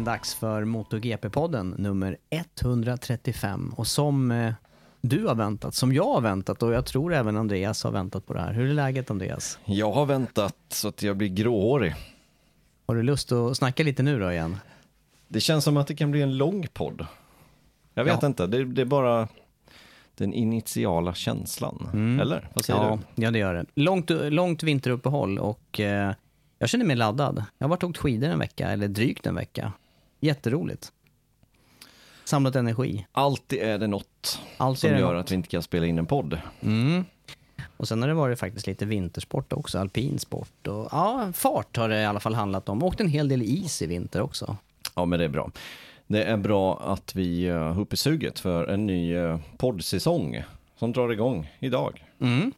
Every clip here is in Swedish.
Äntligen dags för MotoGP-podden nummer 135 och som eh, du har väntat, som jag har väntat och jag tror även Andreas har väntat på det här. Hur är läget Andreas? Jag har väntat så att jag blir gråhårig. Har du lust att snacka lite nu då igen? Det känns som att det kan bli en lång podd. Jag vet Ja. inte, det, det är bara den initiala känslan. Eller? Vad säger Ja, du? ja, det gör det. Långt, långt vinteruppehåll och eh, jag känner mig laddad. Jag har varit och åkt skidor en vecka, eller drygt en vecka. Jätteroligt. Samlat energi. Alltid är det något Alltid som det gör något. att vi inte kan spela in en podd. Mm. Och sen har det varit faktiskt lite vintersport också, alpinsport och ja, fart har det i alla fall handlat om. Åkt en hel del is i vinter också. Ja, men det är bra. Det är bra att vi uh, har uppe suget för en ny uh, poddsäsong som drar igång idag. Mm.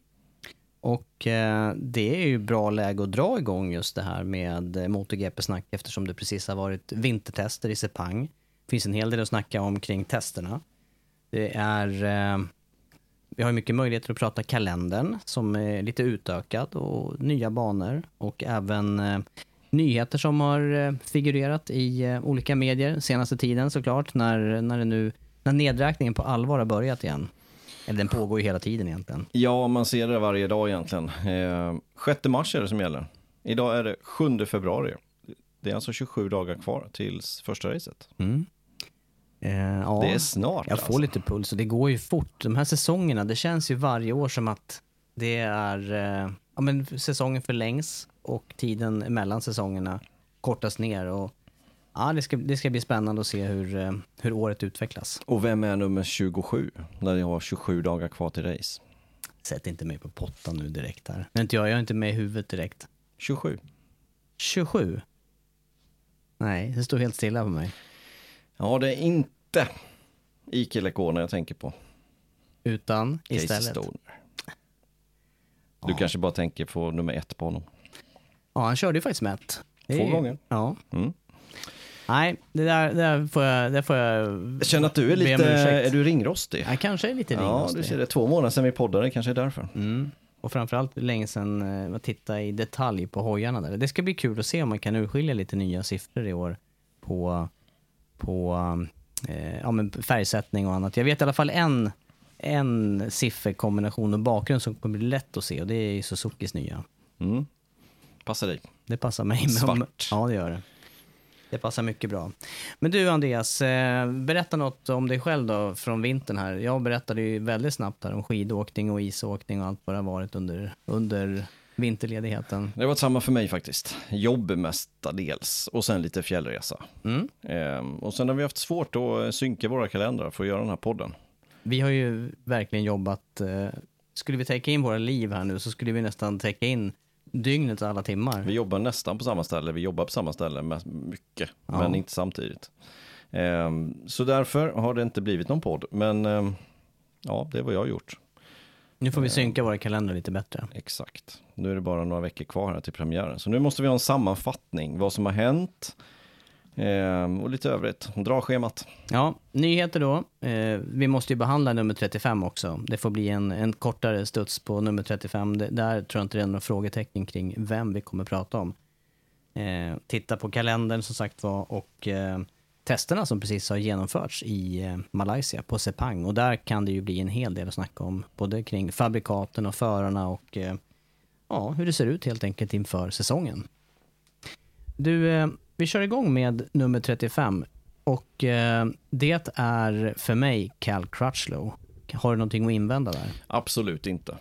Och eh, det är ju bra läge att dra igång just det här med eh, MotoGP-snack eftersom det precis har varit vintertester i Sepang. Det finns en hel del att snacka om kring testerna. Det är... Eh, vi har ju mycket möjligheter att prata kalendern som är lite utökad och nya banor och även eh, nyheter som har eh, figurerat i eh, olika medier senaste tiden såklart när, när, det nu, när nedräkningen på allvar har börjat igen. Eller den pågår ju hela tiden egentligen. Ja, man ser det varje dag egentligen. Eh, 6 mars är det som gäller. Idag är det 7 februari. Det är alltså 27 dagar kvar tills första racet. Mm. Eh, ja, Det är snart jag får alltså. lite puls och det går ju fort. De här säsongerna, det känns ju varje år som att det är, eh, ja men säsongen förlängs och tiden mellan säsongerna kortas ner och ja, det ska, det ska bli spännande att se hur, eh, hur året utvecklas. Och vem är nummer 27? När jag har 27 dagar kvar till race. Sätt inte mig på pottan nu direkt här. Men inte jag, jag är inte med i huvudet direkt. 27. 27? Nej, det står helt stilla på mig. Ja, det är inte Ike Lekona jag tänker på. Utan Casey istället. Stoner. Du kanske bara tänker på nummer ett på honom. Ja, han körde ju faktiskt med ett. Två gånger. Ja. Mm. Nej, det där, det där får jag... Det får jag Jag känner att du är lite, är du ringrostig? Jag kanske är lite Ja, ringrostig. du ser det. Två månader sedan vi poddade, kanske är därför. Mm. Och framförallt länge sedan eh, man tittade i detalj på hojarna där. Det ska bli kul att se om man kan urskilja lite nya siffror i år på, på eh, ja, men färgsättning och annat. Jag vet i alla fall en, en sifferkombination och bakgrund som kommer bli lätt att se och det är Suzukis nya. Mm. Passar dig. Det passar mig. Svart. Ja, det gör det. Det passar mycket bra. Men du Andreas, eh, berätta något om dig själv då från vintern här. Jag berättade ju väldigt snabbt här om skidåkning och isåkning och allt vad det har varit under, under vinterledigheten. Det har varit samma för mig faktiskt. Jobb mestadels och sen lite fjällresa. Mm. Ehm, och sen har vi haft svårt att synka våra kalendrar för att göra den här podden. Vi har ju verkligen jobbat, eh, skulle vi täcka in våra liv här nu så skulle vi nästan täcka in dygnets alla timmar. Vi jobbar nästan på samma ställe, vi jobbar på samma ställe med mycket, Ja. men inte samtidigt. Ehm, så därför har det inte blivit någon podd, men ehm, ja, det är vad jag har gjort. Nu får vi synka våra kalendrar lite bättre. Exakt. Nu är det bara några veckor kvar här till premiären. Så nu måste vi ha en sammanfattning, vad som har hänt eh, och lite övrigt. Dra schemat. Ja, nyheter då. Eh, vi måste ju behandla nummer 35 också. Det får bli en, en kortare studs på nummer 35. Det, där tror jag inte det är några frågetecken kring vem vi kommer prata om. Eh, titta på kalendern som sagt var och ehm, testerna som precis har genomförts i eh, Malaysia på Sepang. Och där kan det ju bli en hel del att snacka om. Både kring fabrikaten och förarna och eh, ja, hur det ser ut helt enkelt inför säsongen. Du, ehm, vi kör igång med nummer 35. Och eh, det är för mig Cal Crutchlow. Har du någonting att invända där? Absolut inte.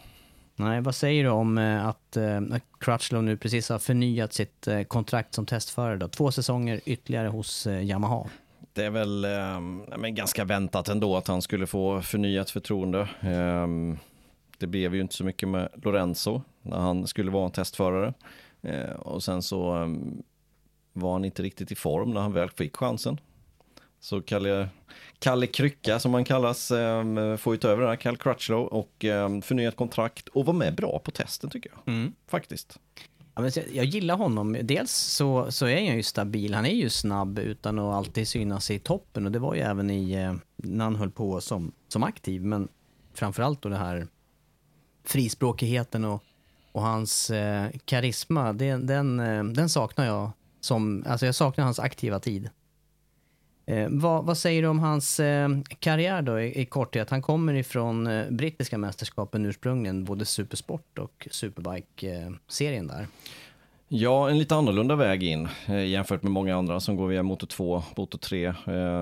Nej, vad säger du om eh, att eh, Crutchlow nu precis har förnyat sitt kontrakt som testförare? Då? Två säsonger ytterligare hos Yamaha. Det är väl eh, men ganska väntat ändå att han skulle få förnyat förtroende. Eh, det blev ju inte så mycket med Lorenzo när han skulle vara en testförare. Och sen så eh, var han inte riktigt i form när han väl fick chansen. Så Kalle, Kalle Krycka som han kallas eh, får ju ta över det här, Kalle Crutchlow och eh, förnyat kontrakt och var med bra på testen tycker jag. Faktiskt. Ja, men jag, jag gillar honom. Dels så, så är han ju stabil. Han är ju snabb utan att alltid synas i toppen. Och det var ju även i, eh, när han höll på som, som aktiv. Men framförallt då det här frispråkigheten och, och hans eh, karisma. Det, den, eh, den saknar jag. Som, alltså jag saknar hans aktiva tid. Eh, vad, vad säger du om hans eh, karriär då i, i korthet? Han kommer ifrån eh, brittiska mästerskapen ursprungligen, både Supersport och Superbike-serien där. Ja, en lite annorlunda väg in eh, jämfört med många andra som går via Moto 2, Moto 3. Eh,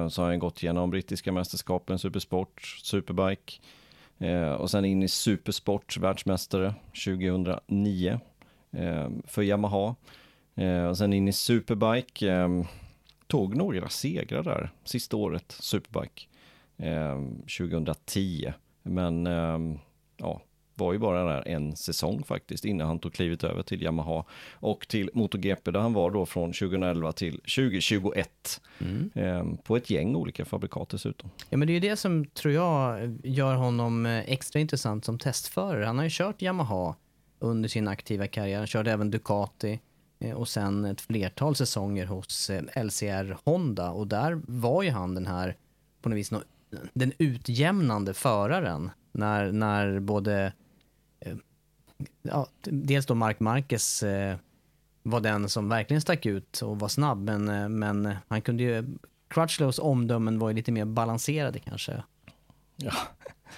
så har han gått igenom brittiska mästerskapen, Supersport, Superbike eh, och sen in i Supersport, världsmästare 2009 eh, för Yamaha. Eh, och sen in i Superbike, eh, tog några segrar där sista året, Superbike, eh, 2010. Men eh, ja, var ju bara där en säsong faktiskt innan han tog klivet över till Yamaha och till MotoGP där han var då från 2011 till 2021 eh, på ett gäng olika fabrikat dessutom. Ja, men det är ju det som tror jag gör honom eh, extra intressant som testförare. Han har ju kört Yamaha under sin aktiva karriär. Han körde även Ducati Eh, och sen ett flertal säsonger hos eh, LCR Honda och där var ju han den här, på något vis, den utjämnande föraren när, när både eh, ja, dels då Mark Marquez var den som verkligen stack ut och var snabb, men, men han kunde ju... Crutchlows omdömen var ju lite mer balanserade kanske. Ja.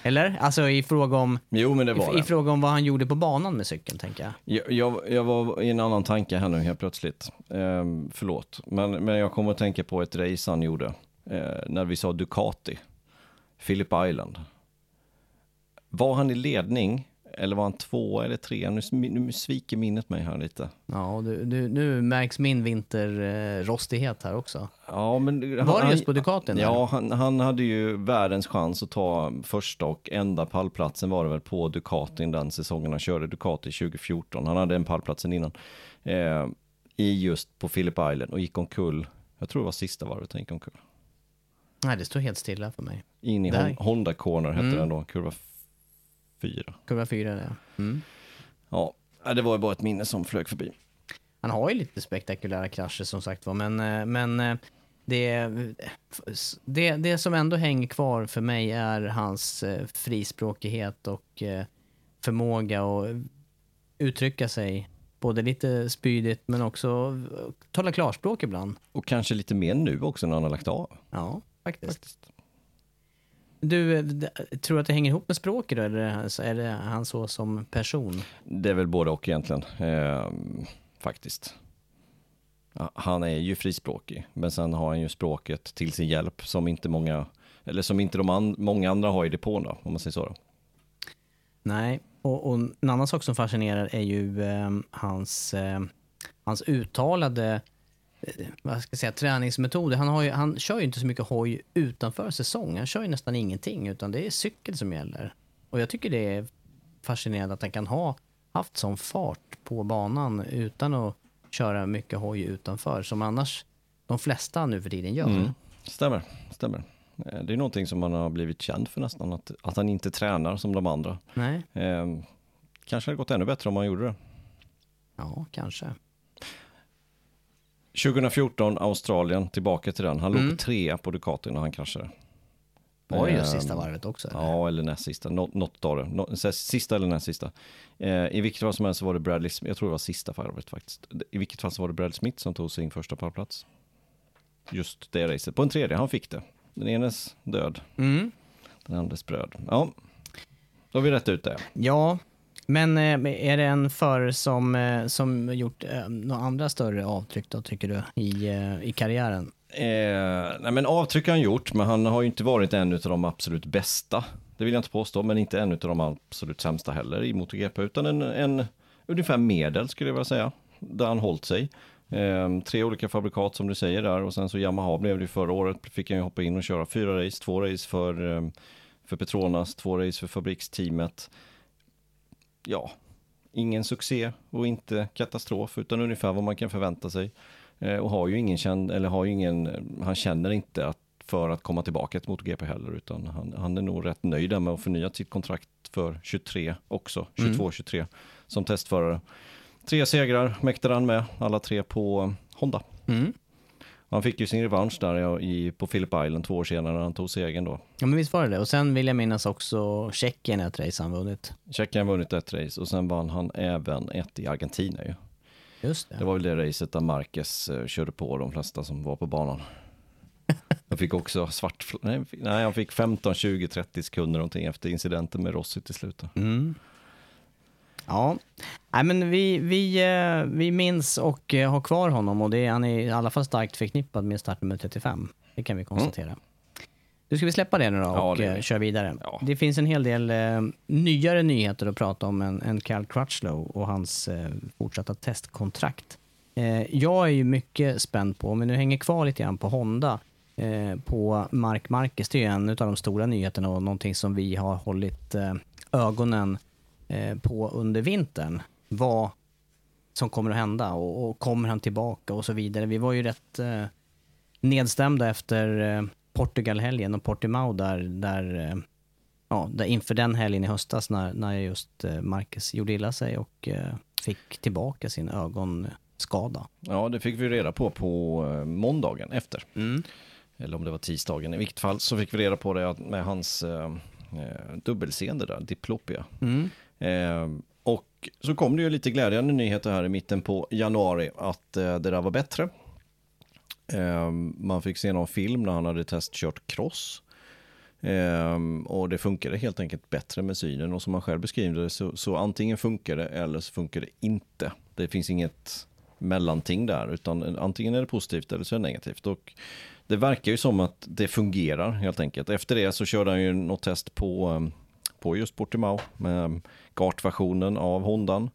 Eller? Alltså i fråga om, Jo, men det var i, i fråga om vad han gjorde på banan med cykeln, tänker jag. Jag, jag, jag var i en annan tanke här nu helt plötsligt. Eh, förlåt, men, men jag kommer att tänka på ett race han gjorde eh, när vi sa Ducati, Phillip Island. Var han i ledning eller var han två eller tre? Nu, nu sviker minnet mig här lite. Ja, du, du, nu märks min vinterrostighet här också. Ja, men Var det just på Ducatin? Ja, han, han hade ju världens chans att ta första och enda pallplatsen var det väl på Ducatin den säsongen han körde Ducati 2014. Han hade en pallplatsen innan. Eh, I just på Phillip Island och gick omkull. Jag tror det var sista varvet han gick omkull. Nej, det står helt stilla för mig. In i Honda Corner hette Mm. den då, kurva f- fyra. Kurva fyra, det. Mm. Ja, nej, det var ju bara ett minne som flög förbi. Han har ju lite spektakulära krascher som sagt var, men, eh, men eh, det, det, det som ändå hänger kvar för mig är hans eh, frispråkighet och förmåga att uttrycka sig både lite spydigt men också tala klarspråk ibland. Och kanske lite mer nu också när han har lagt av. Ja, faktiskt. Faktiskt. Du, tror du att det hänger ihop med språket då, eller är det han så som person? Det är väl både och egentligen, eh, faktiskt. Han är ju frispråkig, men sen har han ju språket till sin hjälp som inte många, eller som inte de an, många andra har i depån då, om man säger så. Då. Nej, och, och en annan sak som fascinerar är ju eh, hans, eh, hans uttalade vad ska jag säga, träningsmetoder. Han, har ju, han kör ju inte så mycket hoj utanför säsong. Han kör ju nästan ingenting, utan det är cykel som gäller. Och jag tycker det är fascinerande att han kan ha haft sån fart på banan utan att köra mycket hoj utanför, som annars de flesta nu för tiden gör. Mm. Stämmer, stämmer. Eh, Det är någonting som man har blivit känd för nästan, att, att han inte tränar som de andra. Nej, Eh, kanske hade gått ännu bättre om han gjorde det. ja kanske. 2014, Australien, tillbaka till den. Han Mm. låg trea på Ducati när han kraschade. Var det just sista varvet också? eller? Ja, eller näst sista. Nå- något av det. Nå- Sista eller näst sista. Eh, I vilket fall som helst så var det Bradley Smith, jag tror det var sista varvet faktiskt. I vilket fall så var det Bradley Smith som tog sin första pallplats. Just det racet. På en tredje, han fick det. Den enes död, Mm. den andres bröd. Ja, då har vi rätt ut det. Ja, men eh, är det en förare som, eh, som gjort eh, några andra större avtryck då, tycker du, i, i karriären? Eh, nej men avtryck har han gjort, men han har ju inte varit en av de absolut bästa. Det vill jag inte påstå, men inte en av de absolut sämsta heller i MotoGP, utan en, en ungefär medel skulle jag vilja säga, där han hållit sig. Eh, tre olika fabrikat som du säger där och sen så Yamaha blev det ju förra året, fick han ju hoppa in och köra fyra race, två race för, ehm, för Petronas, två race för fabriksteamet. Ja, ingen succé och inte katastrof, utan ungefär vad man kan förvänta sig. Eh, och har ju ingen känd, eller har ju ingen, han känner inte att för att komma tillbaka till MotoGP heller, utan han, han är nog rätt nöjd där med att förnya sitt kontrakt för 23 också, 22-23 som testförare. Tre segrar mäktade han med, alla tre på Honda. Mm. Han fick ju sin revansch där i, på Phillip Island två år senare när han tog segern då. Ja, men visst var det det. Och sen vill jag minnas också Tjeckien ett race han vunnit. Tjeckien har vunnit ett race och sen vann han även ett i Argentina ju. Just det. Det var väl det racet där Marquez eh, körde på de flesta som var på banan. Jag fick också svart, nej, nej jag fick 15, 20, 30 sekunder någonting efter incidenten med Rossi till slut. Mm. Ja, Nej, men vi, vi, eh, vi minns och eh, har kvar honom och det är, han är i alla fall starkt förknippad med startnummer 35. Det kan vi konstatera. Nu ska vi släppa det nu då Mm. Ja, och gör eh, köra vidare. Ja. Det finns en hel del eh, nyare nyheter att prata om än, än Cal Crutchlow och hans eh, fortsatta testkontrakt. Eh, jag är ju mycket spänd på, vi nu hänger kvar lite grann på Honda, på Mark Marquez. Det är en av de stora nyheterna och någonting som vi har hållit ögonen på under vintern. Vad som kommer att hända och, och kommer han tillbaka och så vidare. Vi var ju rätt eh, nedstämda efter eh, Portugal-helgen och Portimao där, där, eh, ja, där inför den helgen i höstas när, när just eh, Marcus gjorde illa sig och eh, fick tillbaka sin ögonskada. Ja, det fick vi reda på på eh, måndagen efter. Eller om det var tisdagen. I vilket fall så fick vi reda på det med hans eh, eh, dubbelseende där, diplopia. Mm. Ehm, och så kom det ju lite glädjande nyheter här i mitten på januari att eh, det där var bättre. Ehm, man fick se någon film när han hade testkört cross. Ehm, och det funkade helt enkelt bättre med synen och som han själv beskriver det så, så antingen funkar det eller så funkar det inte. Det finns inget mellanting där utan antingen är det positivt eller så är det negativt. Och det verkar ju som att det fungerar helt enkelt. Efter det så körde han ju något test på, på just Portimao med kartversionen av Hondan.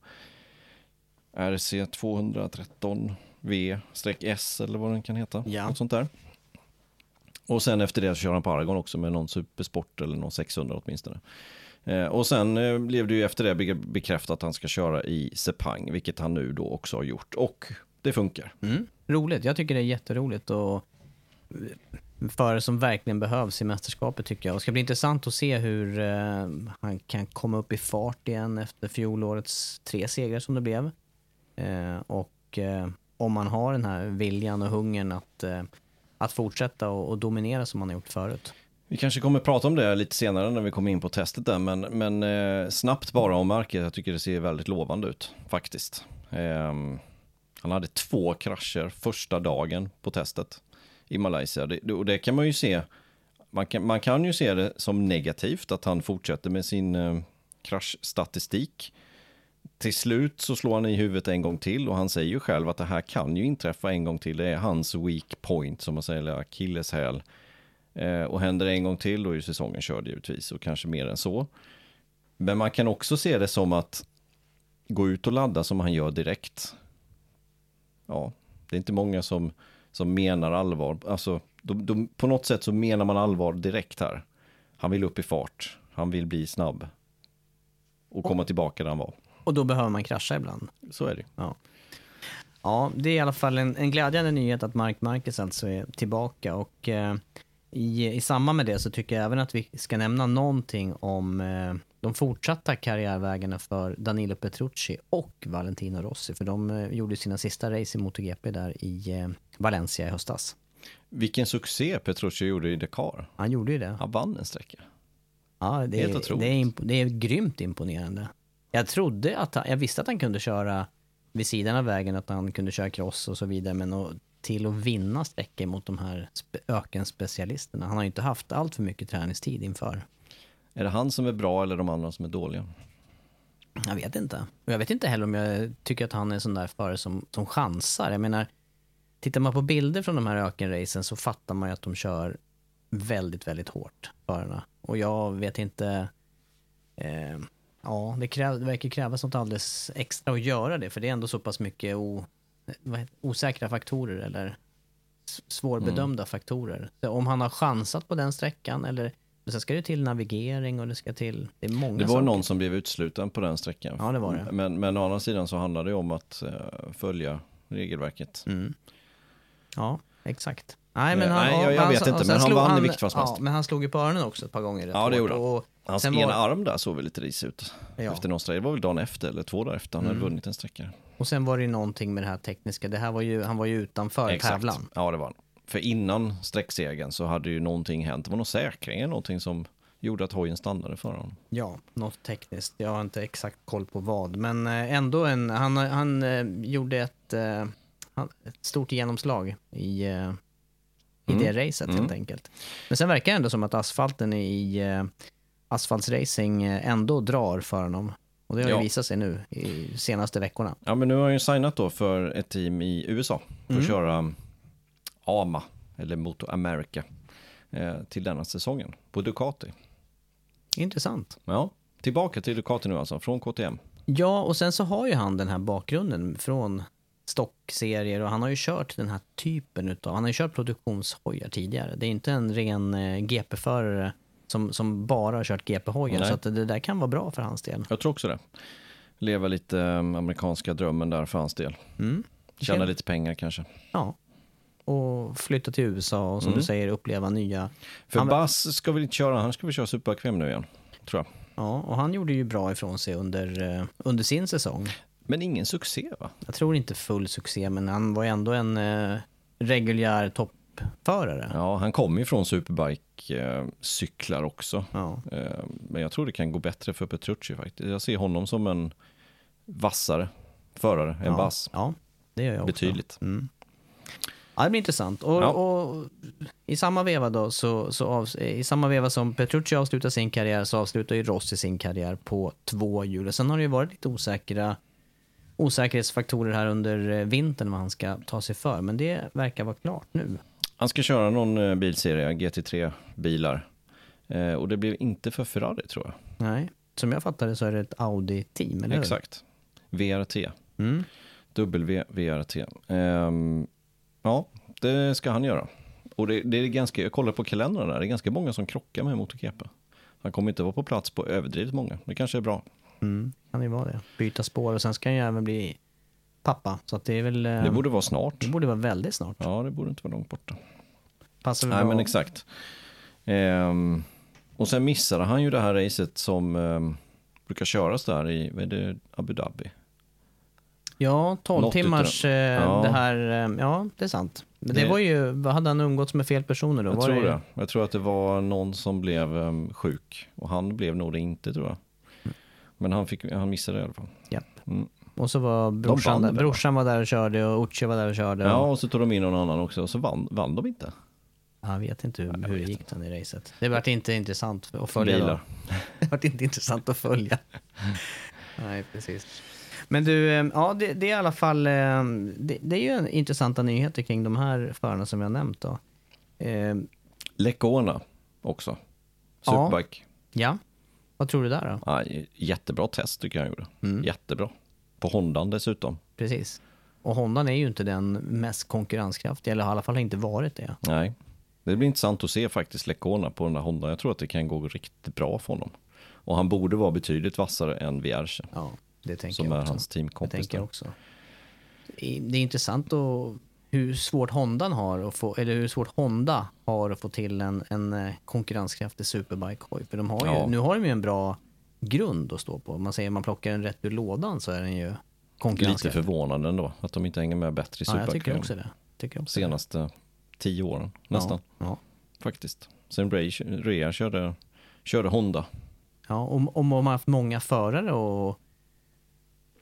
RC 213 V-S eller vad den kan heta. Ja. Något sånt där. Och sen efter det så kör han på Aragon också med någon Supersport eller någon 600 åtminstone. Eh, och sen eh, blev det ju efter det be- bekräftat att han ska köra i Sepang, vilket han nu då också har gjort. Och det funkar. Mm. Roligt, jag tycker det är jätteroligt och förare som verkligen behövs i mästerskapet tycker jag. Och det ska bli intressant att se hur eh, han kan komma upp i fart igen efter fjolårets tre segrar som det blev. Eh, och eh, om man har den här viljan och hungern att, eh, att fortsätta och, och dominera som man har gjort förut. Vi kanske kommer prata om det lite senare när vi kommer in på testet där, men, men eh, snabbt bara om Marquez, jag tycker det ser väldigt lovande ut faktiskt. Ehm, han hade två krascher första dagen på testet i Malaysia. Det, och det kan man ju se, man kan, man kan ju se det som negativt att han fortsätter med sin eh, kraschstatistik. Till slut så slår han i huvudet en gång till och han säger ju själv att det här kan ju inträffa en gång till. Det är hans weak point som man säger, eller akilleshäl. Eh, och händer det en gång till då är ju säsongen körd givetvis och kanske mer än så. Men man kan också se det som att gå ut och ladda som han gör direkt. Ja, det är inte många som, som menar allvar. Alltså, de, de, på något sätt så menar man allvar direkt här. Han vill upp i fart, han vill bli snabb. Och komma tillbaka där han var. Och då behöver man krascha ibland. Så är det. Ja. Ja, det är i alla fall en, en glädjande nyhet att Mark Marquez alltså är tillbaka och eh, i, i samband med det så tycker jag även att vi ska nämna någonting om eh, de fortsatta karriärvägarna för Danilo Petrucci och Valentino Rossi. För de eh, gjorde sina sista race i MotoGP där i eh, Valencia i höstas. Vilken succé Petrucci gjorde i Dakar. Han gjorde ju det. Han vann en sträcka. Ja, det, Helt är, otroligt. det, är, imp- det är grymt imponerande. Jag trodde att han, jag visste att han kunde köra vid sidan av vägen, att han kunde köra cross och så vidare, men att, till att vinna sträckor mot de här spe, ökenspecialisterna. Han har ju inte haft allt för mycket träningstid inför. Är det han som är bra eller de andra som är dåliga? Jag vet inte. Och jag vet inte heller om jag tycker att han är en sån där förare som, som chansar. Jag menar, tittar man på bilder från de här ökenracen så fattar man ju att de kör väldigt, väldigt hårt, förarna. Och jag vet inte... Eh, ja, det, kräv, det verkar krävas något alldeles extra att göra det, för det är ändå så pass mycket o, osäkra faktorer eller svårbedömda faktorer. Så om han har chansat på den sträckan eller men sen ska det till navigering och det ska till... Det är många Det var saker. någon som blev utsluten på den sträckan. Ja, det var det. Men, men å andra sidan så handlar det om att eh, följa regelverket. Mm. Ja, exakt. Nej, men Eh, han, nej, ja, jag- jag han- vet inte, och sen men han vann i vilket fall som ja, helst. Men han slog ju på öronen också ett par gånger. Ja, det gjorde han. Och Hans ena var, arm där såg väl lite risig ut. Ja. Efter någon sträcka. Det var väl dagen efter eller två dagar efter han hade vunnit en sträcka. och sen var det ju någonting med det här tekniska. Det här var ju, han var ju utanför tävlan. Ja, det var han. För innan sträcksegern så hade ju någonting hänt. Det var någon säkring eller någonting som gjorde att hojen stannade för honom. Ja, något tekniskt. Jag har inte exakt koll på vad. Men eh, ändå en, han, han eh, gjorde ett, han- ett stort genomslag i, eh, i Mm. det racet helt enkelt. Men sen verkar det ändå som att asfalten i eh, asfaltsracing eh, ändå drar för honom. Och det har Ja. ju visat sig nu i senaste veckorna. Ja, men nu har han ju signat då för ett team i USA för Mm. att köra AMA, eller Moto America, till denna säsongen på Ducati. Intressant. Ja, tillbaka till Ducati nu alltså, från KTM. Ja, och sen så har ju han den här bakgrunden från stockserier och han har ju kört den här typen utav, han har ju kört produktionshojar tidigare. Det är inte en ren eh, GP-förare som, som bara har kört GP-hojar, så att det där kan vara bra för hans del. Jag tror också det. Leva lite eh, amerikanska drömmen där för hans del. Mm. Tjäna lite pengar kanske. Ja. Och flytta till USA och som Mm. du säger uppleva nya... För Han- Bass ska väl inte köra, han ska väl köra superbekväm nu igen, tror jag. Ja, och han gjorde ju bra ifrån sig under, eh, under sin säsong. Men ingen succé va? Jag tror inte full succé, men han var ju ändå en eh, reguljär toppförare. Ja, han kommer ju från superbike-cyklar också. Ja. Eh, Men jag tror det kan gå bättre för Petrucci faktiskt. Jag ser honom som en vassare förare än ja. Bass. Ja, det gör jag också. Betydligt. Mm. Ja, det blir intressant. Och, Ja. och i samma veva då, så, så av, i samma veva som Petrucci avslutar sin karriär så avslutar ju Rossi sin karriär på två hjul. Sen har det ju varit lite osäkra osäkerhetsfaktorer här under eh, vintern vad han ska ta sig för. Men det verkar vara klart nu. Han ska köra någon eh, bilserie, GT3-bilar. Eh, Och det blev inte för Ferrari tror jag. Nej, som jag fattar det så är det ett Audi-team, eller? Exakt. VRT. Mm. WVRT. Ehm, ja, det ska han göra. Och det, det är ganska, jag kollar på kalendern där, det är ganska många som krockar med MotoGP. Han kommer inte vara på plats på överdrivet många. Det kanske är bra. Mm. Kan ju vara det. Byta spår och sen ska han ju även bli pappa. Så att det är väl... eh, Det borde vara snart. det borde vara väldigt snart. Ja, det borde inte vara långt borta. Passar Nej, bra. men exakt. Ehm, och sen missade han ju det här racet som ehm, brukar köras där i, vad är det, Abu Dhabi. Ja, 12 Något timmars eh, Ja. det här, eh, ja det är sant. Men det, Det- var ju, hade han umgåtts med fel personer då? Jag var tror det? det. Jag tror att det var någon som blev ehm, sjuk. Och han blev nog det inte tror jag. Men han, fick, han missade det i alla fall. Japp. Mm. Och så var brorsan, där, brorsan var där och körde och Uche var där och körde. Ja, Och, och så tog de in någon annan också och så vann, vann de inte. jag vet inte hur, hur det gick den i racet. Det vart inte intressant att följa Bilar. Det vart inte intressant att följa. Nej, precis. Men du, eh, ja det, det är i alla fall, eh, det, det är ju intressanta nyheter kring de här förarna som jag nämnt då. Eh, Lecona också. Ja. Superbike. ja, vad tror du där då? Ja, jättebra test tycker jag han gjorde. Mm. Jättebra. På Hondan dessutom. Precis. Och Hondan är ju inte den mest konkurrenskraftiga, eller har i alla fall inte varit det. Nej. Det blir intressant att se faktiskt Lecona på den där Hondan. Jag tror att det kan gå riktigt bra för honom. Och han borde vara betydligt vassare än Vierge. Ja, det tänker Som jag är också. hans det teamkompis. tänker jag också. Det är intressant att hur svårt Honda har att få, eller hur svårt Honda har att få till en, en eh, konkurrenskraftig superbike-hoj. För de har ju, Ja. nu har de ju en bra grund att stå på. Man säger man plockar den rätt ur lådan så är den ju konkurrenskraftig. Lite förvånande ändå att de inte hänger med bättre i Ja, jag tycker Superbike också det. Tycker också det. senaste tio åren nästan Ja, ja. faktiskt. Sen Ray, Rea körde, körde Honda. ja om, om man har haft många förare och,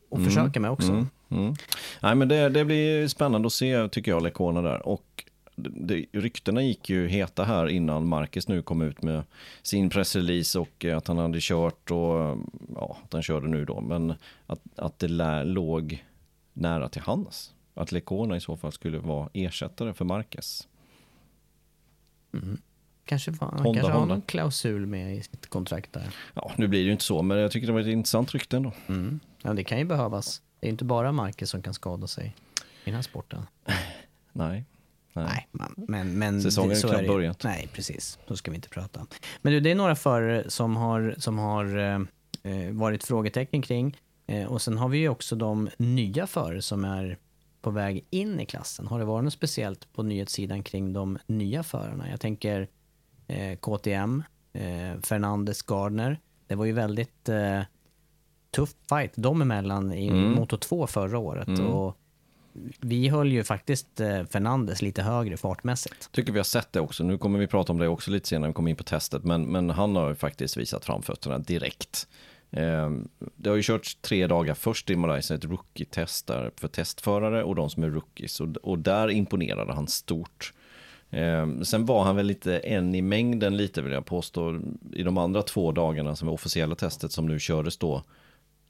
och försöka med också. Mm, mm. Nej men det, det blir spännande att se tycker jag Lekona där. Och det, ryktena gick ju heta här innan Marcus nu kom ut med sin pressrelease och eh, att han hade kört och ja, att han körde nu då. Men att, att det lär, låg nära till hands. Att Lekona i så fall skulle vara ersättare för Marcus. Kanske, fan, han Honda, kanske har Honda. någon klausul med i sitt kontrakt där. Ja, nu blir det ju inte så, men jag tycker det var ett intressant rykte ändå. Mm. Ja, det kan ju behövas. Det är inte bara Marcus som kan skada sig i den här sporten. Nej. Nej. Nej, men, men, Säsongen det- så är knappt börjat. Nej, precis. Då ska vi inte prata. Men du, det är några förare som har, som har eh, eh, varit frågetecken kring. Eh, och sen har vi ju också de nya förare som är på väg in i klassen. Har det varit något speciellt på nyhetssidan kring de nya förarna? Jag tänker eh, KTM, eh, Fernandes Gardner. Det var ju väldigt eh, tuff fight dem emellan i Mm. Moto 2 förra året. Och vi höll ju faktiskt eh, Fernandes lite högre fartmässigt. Tycker vi har sett det också. Nu kommer vi prata om det också lite senare när vi kommer in på testet. Men, men han har ju faktiskt visat framfötterna direkt. Eh, det har ju körts tre dagar först i Malaysia, ett rookie-test där för testförare och de som är rookies. Och, och där imponerade han stort. Eh, sen var han väl lite en i mängden lite vill jag påstå. I de andra två dagarna som är officiella testet som nu kördes då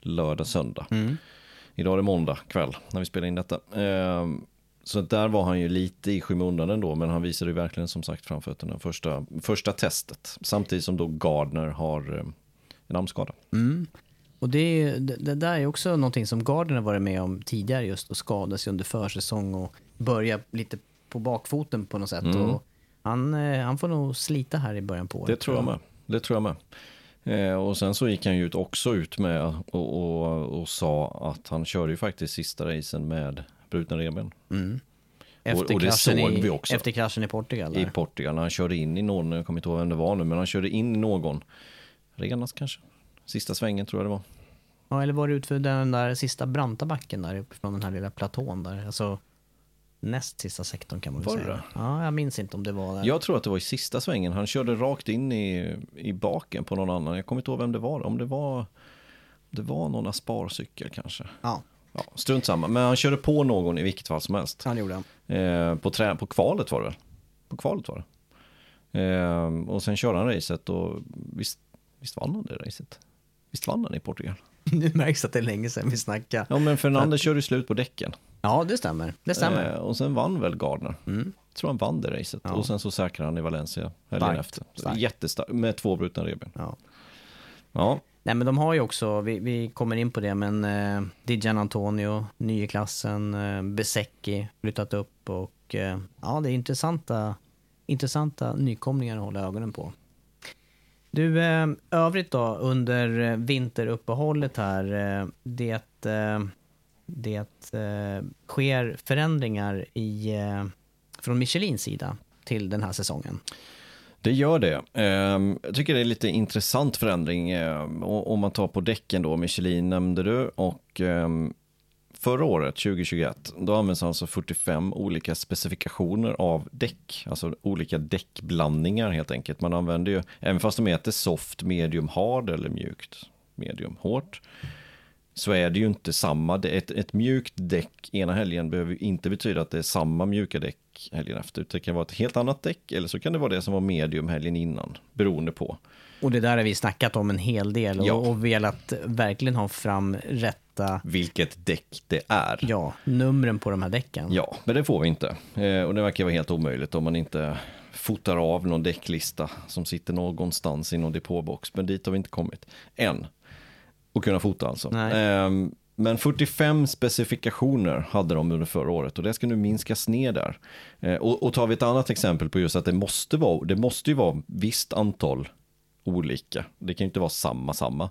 lördag, söndag. Idag är det måndag kväll när vi spelar in detta. Ehm, Så där var han ju lite i skymundan ändå, men han visade ju verkligen som sagt framfötterna första, första testet. Samtidigt som då Gardner har eh, en armskada. Och det, det, det där är också någonting som Gardner varit med om tidigare just att skada sig under försäsong och börja lite på bakfoten på något sätt. Och han, eh, han får nog slita här i början på året. Det tror jag med. Det tror jag med. Eh, och sen så gick han ju ut, också ut med och, och, och sa att han körde ju faktiskt sista racen med brutna revben Efter, och- kraschen såg i, vi också. efter kraschen i Portugal. Där. i Portugal. När han körde in i någon, jag kommer inte ihåg vem det var nu, men han körde in i någon. Renas kanske? Sista svängen tror jag det var. Ja, eller var det utför den där sista branta backen där uppifrån den här lilla platån där? Alltså näst sista sektorn kan man väl Var säga. det? Ja, jag minns inte om det var där. Jag tror att det var i sista svängen. Han körde rakt in i, i baken på någon annan. Jag kommer inte ihåg vem det var. Om det var, det var någon Aspar-cykel kanske. Ja, Ja, strunt samma. Men han körde på någon i vilket fall som helst. han gjorde han. Eh, på, trä, på kvalet var det väl? På kvalet var det. Eh, och sen körde han racet och visst, visst vann han det racet? Visst vann han i Portugal? Nu märks att det är länge sedan vi snackade. Ja, men Fernandez körde ju slut på däcken. Ja, det stämmer. Det stämmer. Eh, och sen vann väl Gardner. Mm. Jag tror han vann det racet. Ja. Och sen så säkrade han i Valencia helgen efter. starkt. Jättestarkt, med två brutna revben. Ja. Ja, Nej, men de har ju också, vi, vi kommer in på det, men eh, Dijan Antonio, i klassen, eh, Besecki flyttat upp och eh, ja, det är intressanta, intressanta nykomlingar att hålla ögonen på. Du, eh, övrigt då under eh, vinteruppehållet här, eh, det, eh, det eh, sker förändringar i, eh, från Michelins sida till den här säsongen. det gör det. Ehm, jag tycker det är lite intressant förändring. Eh, om man tar på däcken då, Michelin nämnde du. Och ehm, förra året, 2021, då används alltså 45 olika specifikationer av däck. Alltså olika däckblandningar helt enkelt. Man använder ju, även fast de heter soft, medium, hard eller mjukt, medium, hårt så är det ju inte samma. Ett, ett mjukt däck ena helgen behöver ju inte betyda att det är samma mjuka däck helgen efter. Det kan vara ett helt annat däck eller så kan det vara det som var medium helgen innan. Beroende på. Och det där har vi snackat om en hel del och, Ja. och velat verkligen ha fram rätta Vilket däck det är. Ja, numren på de här däcken. Ja, men det får vi inte. Eh, och det verkar vara helt omöjligt om man inte fotar av någon däcklista som sitter någonstans i någon depåbox. Men dit har vi inte kommit än. Och kunna fota alltså. Nej. Ehm, men 45 specifikationer hade de under förra året och det ska nu minskas ner där. Eh, och, och tar vi ett annat exempel på just att det måste vara, det måste ju vara visst antal olika. Det kan ju inte vara samma, samma.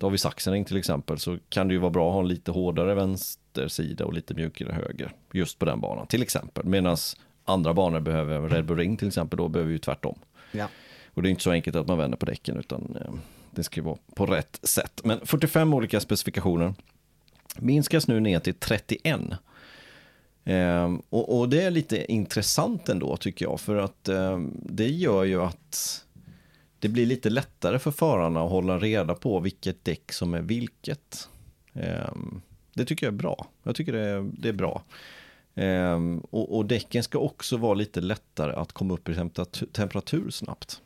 har vi Saxenring till exempel så kan det ju vara bra att ha en lite hårdare vänstersida och lite mjukare höger. Just på den banan till exempel. Medan andra banor behöver, Red Bull Ring till exempel, då behöver ju tvärtom. Ja. Och det är inte så enkelt att man vänder på däcken utan eh, det ska vara på rätt sätt. Men 45 olika specifikationer minskas nu ner till 31. Ehm, och, och, det är lite intressant ändå tycker jag för att eh, det gör ju att det blir lite lättare för förarna att hålla reda på vilket däck som är vilket. Ehm, det tycker jag är bra. Jag tycker det är, det är bra. Ehm, och, och däcken ska också vara lite lättare att komma upp i temperatur, temperatur snabbt.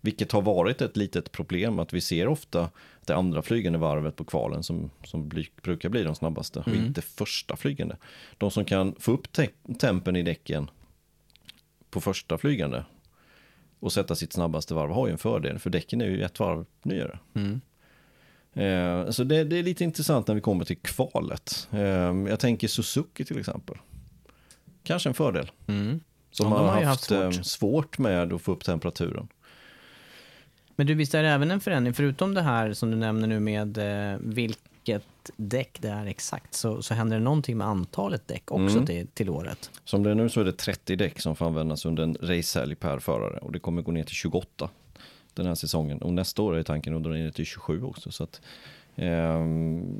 Vilket har varit ett litet problem att vi ser ofta det andra flygande varvet på kvalen som, som bli, brukar bli de snabbaste mm. och inte första flygande. De som kan få upp te tempen i däcken på första flygande och sätta sitt snabbaste varv har ju en fördel för däcken är ju ett varv nyare. Mm. Eh, så det, det, är lite intressant när vi kommer till kvalet. Eh, jag tänker Suzuki till exempel. Kanske en fördel. Mm. Som ja, har, har haft, haft svårt. svårt med att få upp temperaturen. Men du, visst är det även en förändring, förutom det här som du nämner nu med eh, vilket däck det är exakt, så, så händer det någonting med antalet däck också mm. till, till året? Som det är nu så är det 30 däck som får användas under en racehelg per förare och det kommer gå ner till 28 den här säsongen. Och nästa år är tanken att dra ner till 27 också. Så att, eh,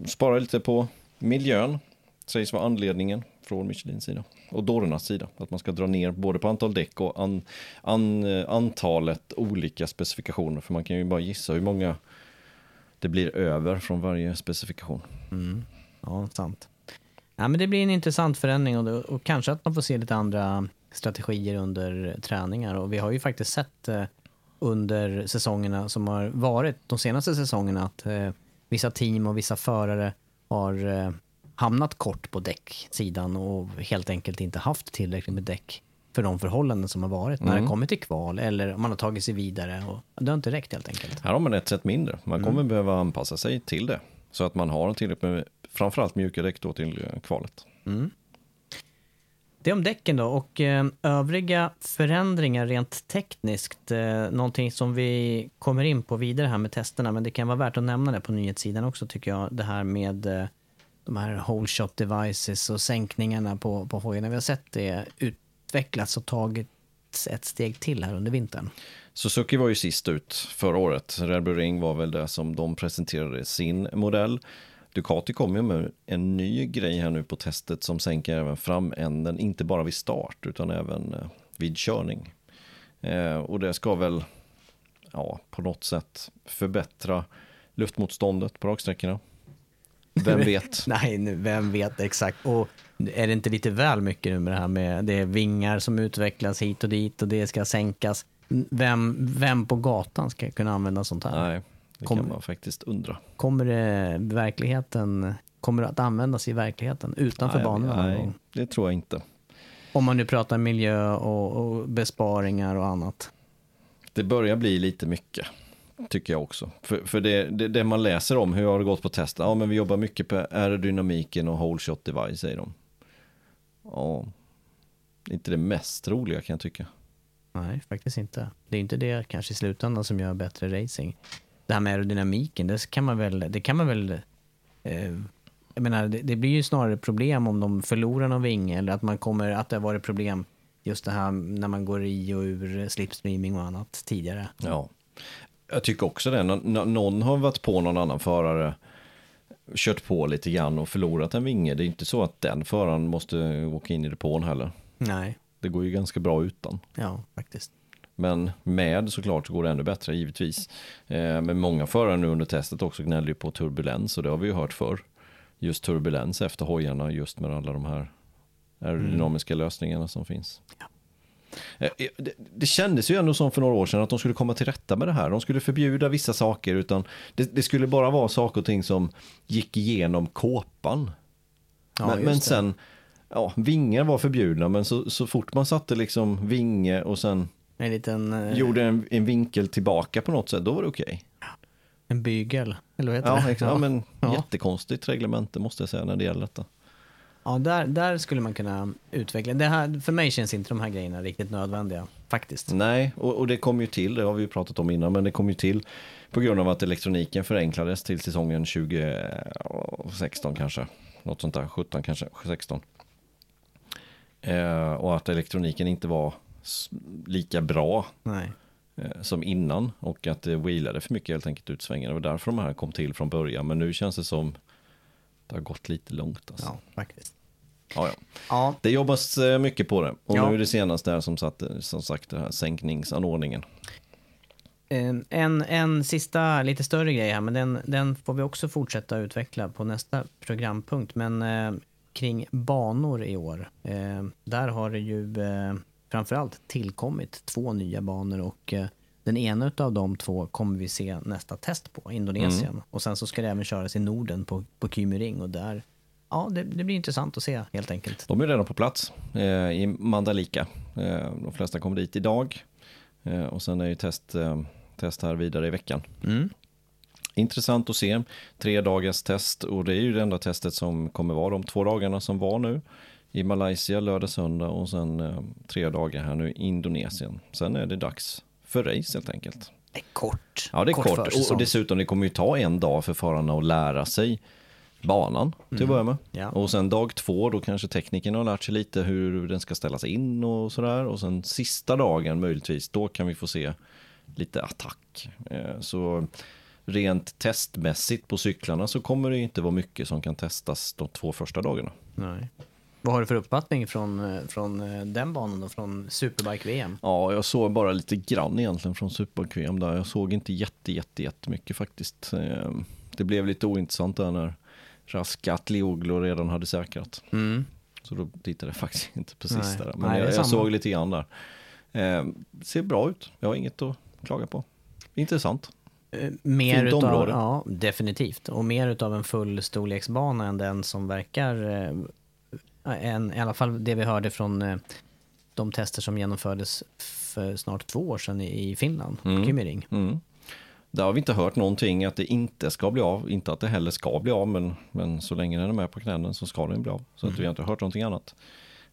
spara lite på miljön, sägs vara anledningen från Michelins sida. Och Dornas sida, att man ska dra ner både på antal däck och an, an, eh, antalet olika specifikationer. För man kan ju bara gissa hur många det blir över från varje specifikation. Mm. Ja, sant. Ja, men det blir en intressant förändring och, då, och kanske att man får se lite andra strategier under träningar. Och vi har ju faktiskt sett eh, under säsongerna som har varit, de senaste säsongerna, att eh, vissa team och vissa förare har eh, hamnat kort på däcksidan och helt enkelt inte haft tillräckligt med däck för de förhållanden som har varit mm. när det mm. kommer till kval eller om man har tagit sig vidare. Och det har inte räckt helt enkelt. Här har man ett sätt mindre. Man kommer mm. behöva anpassa sig till det. Så att man har tillräckligt med framförallt mjuka däck då till eh, kvalet. Mm. Det om däcken då och eh, övriga förändringar rent tekniskt. Eh, någonting som vi kommer in på vidare här med testerna men det kan vara värt att nämna det på nyhetssidan också tycker jag. Det här med de här whole shot devices och sänkningarna på, på hojarna. Vi har sett det utvecklas och tagits ett steg till här under vintern. Suzuki var ju sist ut förra året. Red Bull Ring var väl det som de presenterade sin modell. Ducati kom ju med en ny grej här nu på testet som sänker även framänden, inte bara vid start utan även eh, vid körning. Eh, och det ska väl ja, på något sätt förbättra luftmotståndet på raksträckorna. Vem vet? Nej, nu, vem vet exakt. Och är det inte lite väl mycket nu med det här med det är vingar som utvecklas hit och dit och det ska sänkas? Vem, vem på gatan ska kunna använda sånt här? Nej, det kommer, kan man faktiskt undra. Kommer det verkligheten, kommer det att användas i verkligheten utanför nej, banorna? Nej, det tror jag inte. Om man nu pratar miljö och, och besparingar och annat. Det börjar bli lite mycket. Tycker jag också. För, för det, det, det, man läser om, hur har det gått på testet? Ja, men vi jobbar mycket på aerodynamiken och whole shot device, säger de. Ja, inte det mest roliga kan jag tycka. Nej, faktiskt inte. Det är inte det kanske i slutändan som gör bättre racing. Det här med aerodynamiken, det kan man väl, det kan man väl eh, jag menar, det, det, blir ju snarare problem om de förlorar någon vinge eller att man kommer, att det har varit problem just det här när man går i och ur slipstreaming och annat tidigare. Ja, jag tycker också det. N någon har varit på någon annan förare, kört på lite grann och förlorat en vinge. Det är inte så att den föraren måste åka in i depån heller. Nej. Det går ju ganska bra utan. Ja, faktiskt. Men med såklart så går det ännu bättre, givetvis. Eh, men många förare nu under testet också gnäller ju på turbulens och det har vi ju hört förr. Just turbulens efter hojarna, just med alla de här aerodynamiska mm. lösningarna som finns. Ja. Eh, eh, det, det kändes ju ändå som för några år sedan att de skulle komma till rätta med det här. De skulle förbjuda vissa saker utan det, det skulle bara vara saker och ting som gick igenom kåpan. Ja, men, men sen, ja, vingar var förbjudna men så, så fort man satte liksom vinge och sen en liten, uh... gjorde en, en, vinkel tillbaka på något sätt, då var det okej. Okay. En bygel, eller vad heter ja, det? Exakt. Ja, men ja. jättekonstigt reglemente måste jag säga när det gäller detta. Ja, där, där skulle man kunna utveckla. Det här, för mig känns inte de här grejerna riktigt nödvändiga. faktiskt. Nej, och, och det kom ju till, det har vi ju pratat om innan, men det kom ju till på grund av att elektroniken förenklades till säsongen 2016 kanske. Något sånt där, 17 kanske, 16. Eh, och att elektroniken inte var lika bra Nej. eh, som innan och att det wheelade för mycket helt enkelt ut svängen. Det var därför de här kom till från början, men nu känns det som det har gått lite långt. Alltså. Ja, faktiskt. Ja, ja. Ja, Det jobbas eh, mycket på det och Ja. nu är det senaste här som, satt, som sagt den här sänkningsanordningen. En, en, en sista lite större grej här, men den, den får vi också fortsätta utveckla på nästa programpunkt. Men eh, kring banor i år, eh, där har det ju eh, framförallt tillkommit två nya banor och eh, den ena av de två kommer vi se nästa test på, Indonesien. Och sen så ska det även köras i Norden på, på Kymi Ring och där, ja det, det blir intressant att se helt enkelt. De är redan på plats eh, i Mandalika. Eh, de flesta kommer dit idag. Eh, och sen är ju test, eh, test här vidare i veckan. Mm. Intressant att se. Tre dagars test och det är ju det enda testet som kommer vara de två dagarna som var nu. I Malaysia lördag, söndag och sen eh, tre dagar här nu i Indonesien. Sen är det dags för race helt enkelt. Det är kort. Ja, det är kort. Och, försäsong. och dessutom, det kommer ju ta en dag för förarna att lära sig banan till att börja med. Ja. Och sen dag två, då kanske tekniken har lärt sig lite hur den ska ställas in och sådär. Och sen sista dagen möjligtvis, då kan vi få se lite attack. Eh, Så rent testmässigt på cyklarna så kommer det inte vara mycket som kan testas de två första dagarna. Nej. Vad har du för uppfattning från, eh, från eh, den banan och från Superbike-VM? Ja, jag såg bara lite grann egentligen från Super-QM där. Jag såg inte jätte, jätte, jättemycket faktiskt. Det blev lite ointressant där när Raskat Lioglu redan hade säkrat. Mm. Så då tittade jag faktiskt inte på Nej. sista där. Men Nej, jag, jag såg lite grann där. Eh, ser bra ut. Jag har inget att klaga på. Intressant. Eh, Mer Fint utav, område. Ja, definitivt. Och mer utav en full storleksbana än den som verkar, eh, en, i alla fall det vi hörde från eh, de tester som genomfördes för snart två år sedan i i Finland, Mm. Kymmering. Mm. Där har vi inte hört någonting att det inte ska bli av. Inte att det heller ska bli av, men, men så länge den är med på knänen så ska den bli av. Så att vi har inte hört någonting annat.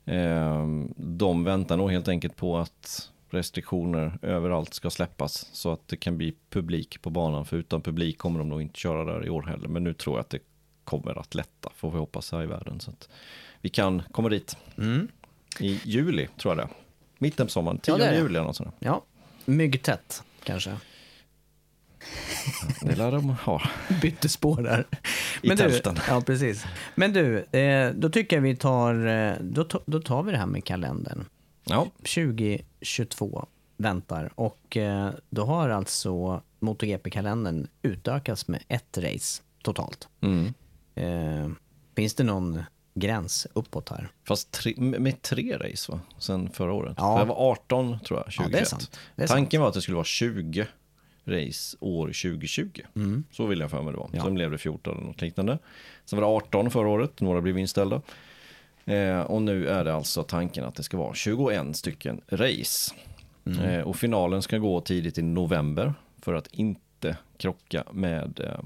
Eh, de väntar nog helt enkelt på att restriktioner överallt ska släppas så att det kan bli publik på banan. För utan publik kommer de nog inte köra där i år heller. Men nu tror jag att det kommer att lätta, får vi hoppas här i världen. Så att vi kan komma dit Mm. i juli, tror jag det. Mitten på sommaren, 10 Ja, juli eller något sånt. Ja, myggtätt kanske. Det lär de ha. Bytte spår där. I du, tälten. Ja, precis. Men du, eh, då tycker jag vi tar, eh, då, ta- då tar vi det här med kalendern. Ja, 2022 väntar och eh, då har alltså MotoGP-kalendern utökats med ett race totalt. mm. Finns det någon gräns uppåt här? Fast tre, med tre race va? Sen förra året. Ja. För det var 18 tror jag, 2021. Ja, är sant. Tanken var att det skulle vara 20 race år 2020. Så ville jag för mig det var. Ja. Sen blev det 14 eller något liknande. Sen var det 18 förra året, några blev inställda. Eh, och nu är det alltså tanken att det ska vara 21 stycken race. Eh, och finalen ska gå tidigt i november för att inte krocka med eh,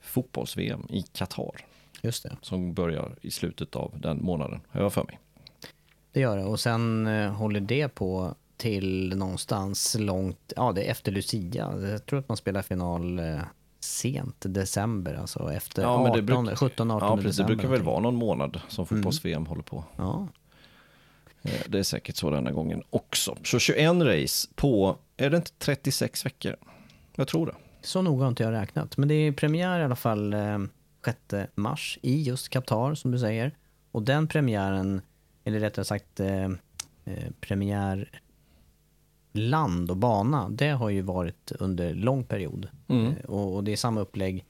fotbolls-VM i Qatar. Just det. Som börjar i slutet av den månaden, har jag för mig. Det gör det. Och sen eh, håller det på till någonstans långt, ja det är efter Lucia. Jag tror att man spelar final eh, sent december, alltså efter 18, 17, 18 ja, precis, det december. brukar väl vara någon månad som fotbolls-VM håller på. Ja, Eh, Det är säkert så denna gången också. Så 21 race på, är det inte 36 veckor? Jag tror det. så noga har inte jag räknat. Men det är premiär i alla fall eh, 6 mars i just Qatar som du säger. Och den premiären, eller rättare sagt eh, eh, premiär land och bana, det har ju varit under lång period. Mm. Eh, Och, och det är samma upplägg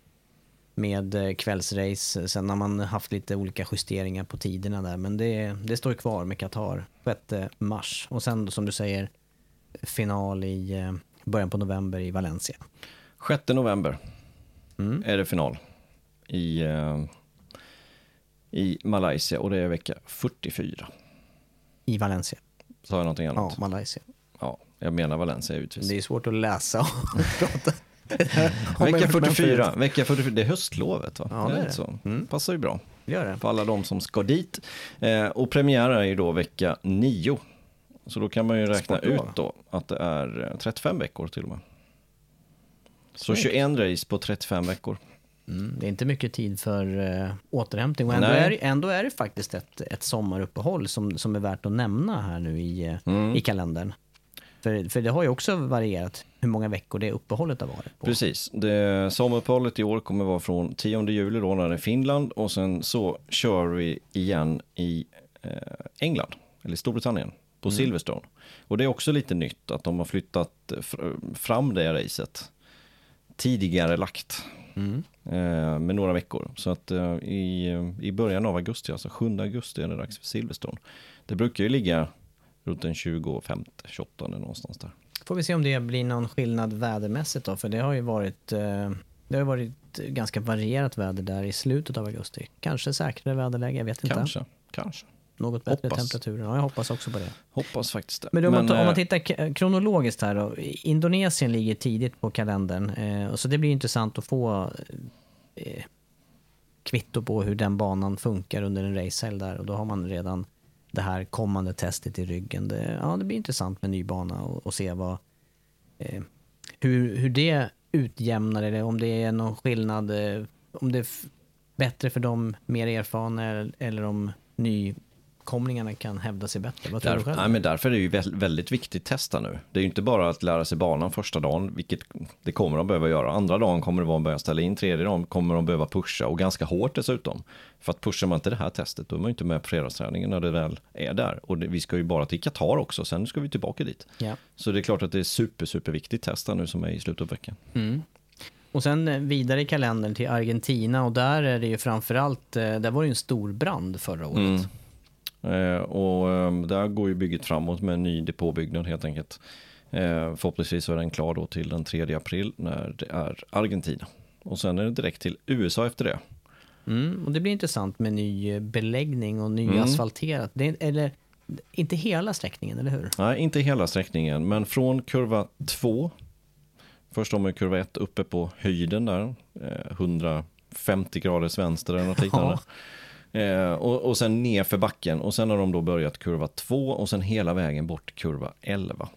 med eh, kvällsrace. Sen har man haft lite olika justeringar på tiderna där. Men det, det står kvar med Qatar 6 mars. Och sen som du säger final i eh, början på november i Valencia. 6 november Mm. är det final i, eh, i Malaysia och det är vecka 44. I Valencia. Sa jag någonting annat? Ja, Malaysia. Jag menar Valencia givetvis. Det är svårt att läsa och prata. Vecka 44, vecka 44, det är höstlovet va? Ja, det är det. Så. Mm. Passar ju bra. Gör det. för alla de som ska dit. Eh, och premiär är ju då vecka 9. Så då kan man ju räkna Sportlov. ut då att det är eh, 35 veckor till och med. Så Snyggt. 21 race på 35 veckor. Mm, det är inte mycket tid för uh, återhämtning och ändå är, det- ändå är det faktiskt ett, ett sommaruppehåll som, som är värt att nämna här nu i, eh, Mm. i kalendern. För, för det har ju också varierat hur många veckor det uppehållet har varit. På. Precis. Det, sommaruppehållet i år kommer vara från 10 juli då när det är Finland och sen så kör vi igen i eh, England, eller Storbritannien, på Silverstone. Och det är också lite nytt att de har flyttat fr- fram det racet tidigare lagt Mm. eh, med några veckor. Så att eh, i, i början av augusti, alltså 7 augusti är det dags för Silverstone. Det brukar ju ligga runt den 25, 28 någonstans där. Får vi se om det blir någon skillnad vädermässigt då, för det har ju varit, eh, det har varit ganska varierat väder där i slutet av augusti. Kanske säkrare väderläge, jag vet inte. Kanske, kanske. Något bättre Hoppas. temperaturer. Ja, jag hoppas också på det. Hoppas faktiskt det. Men, om, man, ta- om eh, man tittar k- kronologiskt här då. Indonesien ligger tidigt på kalendern. Eh, och så det blir intressant att få eh, kvitto på hur den banan funkar under en racehelg där. Och då har man redan det här kommande testet i ryggen. Det, ja, det blir intressant med ny bana och, och se vad, eh, hur, hur det utjämnar eller om det är någon skillnad. Eh, om det är bättre för de mer erfarna eller, eller om nykomlingarna kan hävda sig bättre. Vad tror du Där, själv? nej, men därför är det ju vä- väldigt viktigt att testa nu. Det är ju inte bara att lära sig banan första dagen, vilket det kommer de behöva göra. Andra dagen kommer det vara att börja ställa in, tredje dagen kommer de behöva pusha och ganska hårt dessutom. För att pushar man inte det här testet, då är man ju inte med på fredagsträningen när det väl är där. Och det, vi ska ju bara till Qatar också, sen ska vi tillbaka dit. Ja. Så det är klart att det är super, super viktigt testa nu som är i slutet av veckan. Mm. Och sen eh, vidare i kalendern till Argentina och där är det ju framförallt, eh, där var det ju en stor brand förra året. Eh, och eh, där går ju bygget framåt med en ny depåbyggnad helt enkelt. Eh, förhoppningsvis så är den klar då till den 3 april när det är Argentina. Och sen är det direkt till USA efter det. Mm. Och det blir intressant med ny eh, beläggning och ny Mm. asfalterat. Det eller inte hela sträckningen, eller hur? Nej, inte hela sträckningen, men från kurva 2. Först har man kurva 1 uppe på höjden där, eh, 150 graders vänster eller något liknande. Eh, och, och sen ner för backen och sen har de då börjat kurva 2 och sen hela vägen bort kurva 11.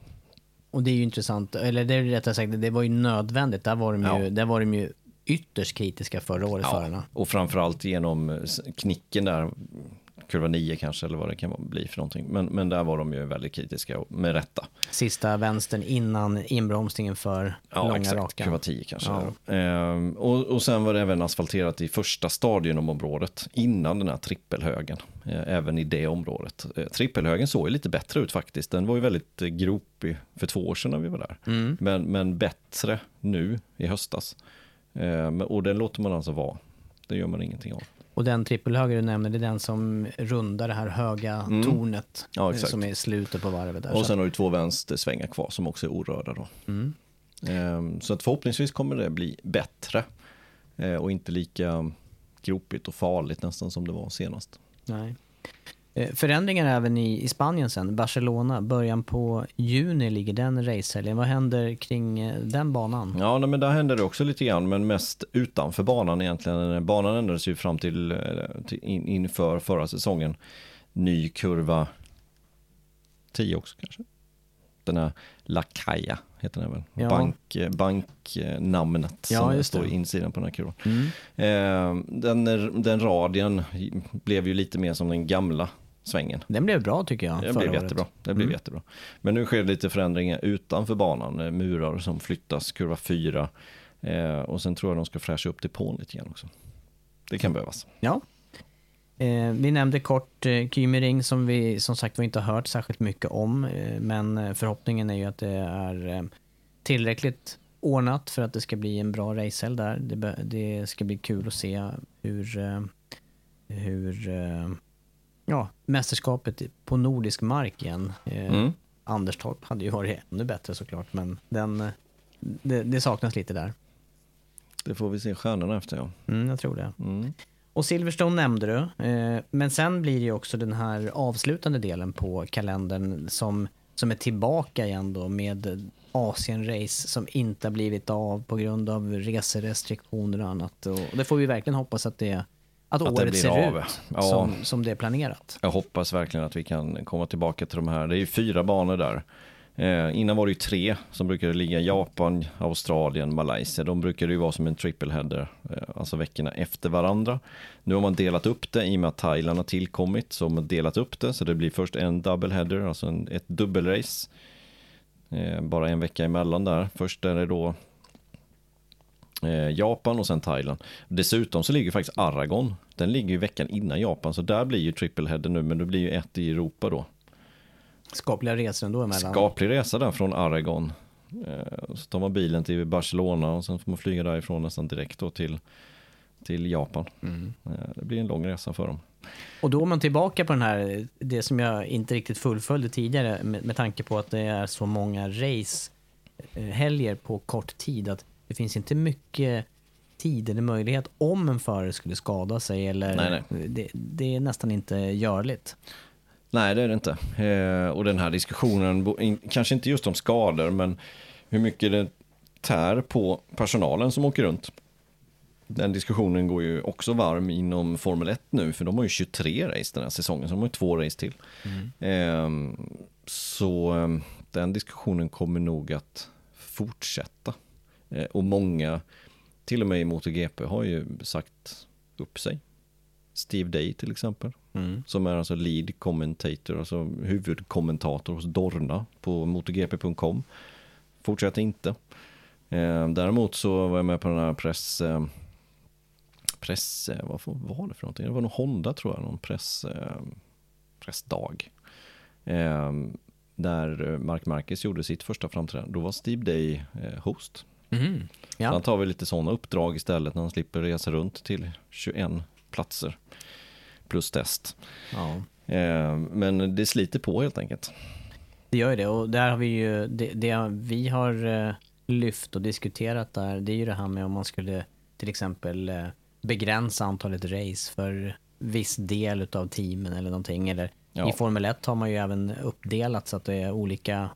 Och det är ju intressant, eller det är rättare sagt, det var ju nödvändigt. Där var de ju, Ja. där var de ju ytterst kritiska förra året, förarna. och framförallt genom knicken där, kurva 9 kanske eller vad det kan bli för någonting. Men, men där var de ju väldigt kritiska och med rätta. Sista vänstern innan inbromsningen för Ja, långa exakt. raka. Kurva 10 kanske. Ja. Ehm, och, och sen var det även asfalterat i första stadion om området innan den här trippelhögen. Eh, även i det området. Eh, trippelhögen såg ju lite bättre ut faktiskt. Den var ju väldigt eh, gropig för två år sedan när vi var där. Mm. Men, men bättre nu i höstas. Ehm, och den låter man alltså vara. Det gör man ingenting av. Och den trippelhöger du nämner, det är den som rundar det här höga tornet. Ja, eh. Som är i slutet på varvet där. Och Så- sen har du två vänstersvängar kvar som också är orörda då. Mm. Ehm, Så att förhoppningsvis kommer det bli bättre eh, och inte lika gropigt och farligt nästan som det var senast. Nej. Eh, Förändringar även i, i Spanien sen. Barcelona, början på juni ligger den racehelgen. Vad händer kring eh, den banan? Ja, men där hände det också lite grann, men mest utanför banan egentligen. Banan ändrades ju fram till, eh, till in, inför förra säsongen. Ny kurva 10 också kanske. Den här La Caya heter den väl? Ja. Bank, banknamnet Ja, som står i insidan på den här kurvan. Mm. Eh, den, den radien blev ju lite mer som den gamla svängen. Den blev bra tycker jag. Förra blev året. jättebra. Det blev Mm. jättebra. Men nu sker lite förändringar utanför banan. eh, Murar som flyttas, kurva 4. Eh, och sen tror jag de ska fräscha upp depån lite grann också. Det kan behövas. Ja. Eh, vi nämnde kort eh, Kymering som vi som sagt var inte har hört särskilt mycket om. Eh, men eh, förhoppningen är ju att det är eh, tillräckligt ordnat för att det ska bli en bra racehelg där. Det, det ska bli kul att se hur, hur ja, mästerskapet på nordisk mark igen. Eh, Mm. Anderstorp hade ju varit ännu bättre såklart, men den, eh, det, det saknas lite där. Det får vi se stjärnorna efter ja. Mm, jag tror det. Mm. Och Silverstone nämnde du, eh, men sen blir det ju också den här avslutande delen på kalendern som, som är tillbaka igen då med Asien-race som inte har blivit av på grund av reserestriktioner och annat. Och det får vi verkligen hoppas att det, att, Att det året blir ser av. ut Ja. som, som det är planerat. Jag hoppas verkligen att vi kan komma tillbaka till de här. Det är ju fyra banor där. Eh, innan var det ju tre som brukade ligga Japan, Australien, Malaysia. De brukade ju vara som en triple header, eh, alltså veckorna efter varandra. Nu har man delat upp det i och med att Thailand har tillkommit. Så har man delat upp det så det blir först en double header, alltså en, ett dubbelrace. Eh, bara en vecka emellan där. Först är det då Japan och sen Thailand. Dessutom så ligger faktiskt Aragon. Den ligger ju veckan innan Japan, så där blir ju triple header nu, men det blir ju ett i Europa då. Skapliga resor ändå emellan. Skaplig resa där från Aragon. Eh, Så tar man bilen till Barcelona och sen får man flyga därifrån nästan direkt då till, till Japan. Eh, Det blir en lång resa för dem. Och då är man tillbaka på den här, det som jag inte riktigt fullföljde tidigare med, med tanke på att det är så många race eh, helger på kort tid att det finns inte mycket tid eller möjlighet om en förare skulle skada sig eller Nej, Det, det är nästan inte görligt. Nej, det är det inte. Eh, och den här diskussionen, kanske inte just om skador, men hur mycket det tär på personalen som åker runt. Den diskussionen går ju också varm inom Formel 1 nu, för de har ju 23 race den här säsongen, så de har ju två race till. Eh, så eh, den diskussionen kommer nog att fortsätta. Eh, och många, till och med i MotoGP, har ju sagt upp sig. Steve Day till exempel. Som är alltså lead commentator, alltså huvudkommentator hos Dorna på MotoGP.com. Fortsätter inte. Eh, däremot så var jag med på den här press... Eh, press... Vad var det för någonting? Det var nog Honda tror jag, någon press... Pressdag. Där Mark Marquez gjorde sitt första framträdande. Då var Steve Day host. Så Ja. han tar väl lite sådana uppdrag istället när han slipper resa runt till 21 platser. Plus test. ja. Eh, men det sliter på helt enkelt. Det gör ju det och där har vi ju, det, det vi har eh, lyft och diskuterat där, det är ju det här med om man skulle till exempel eh, begränsa antalet race för viss del utav teamen eller någonting. Eller Ja. i Formel 1 har man ju även uppdelat så att det är olika,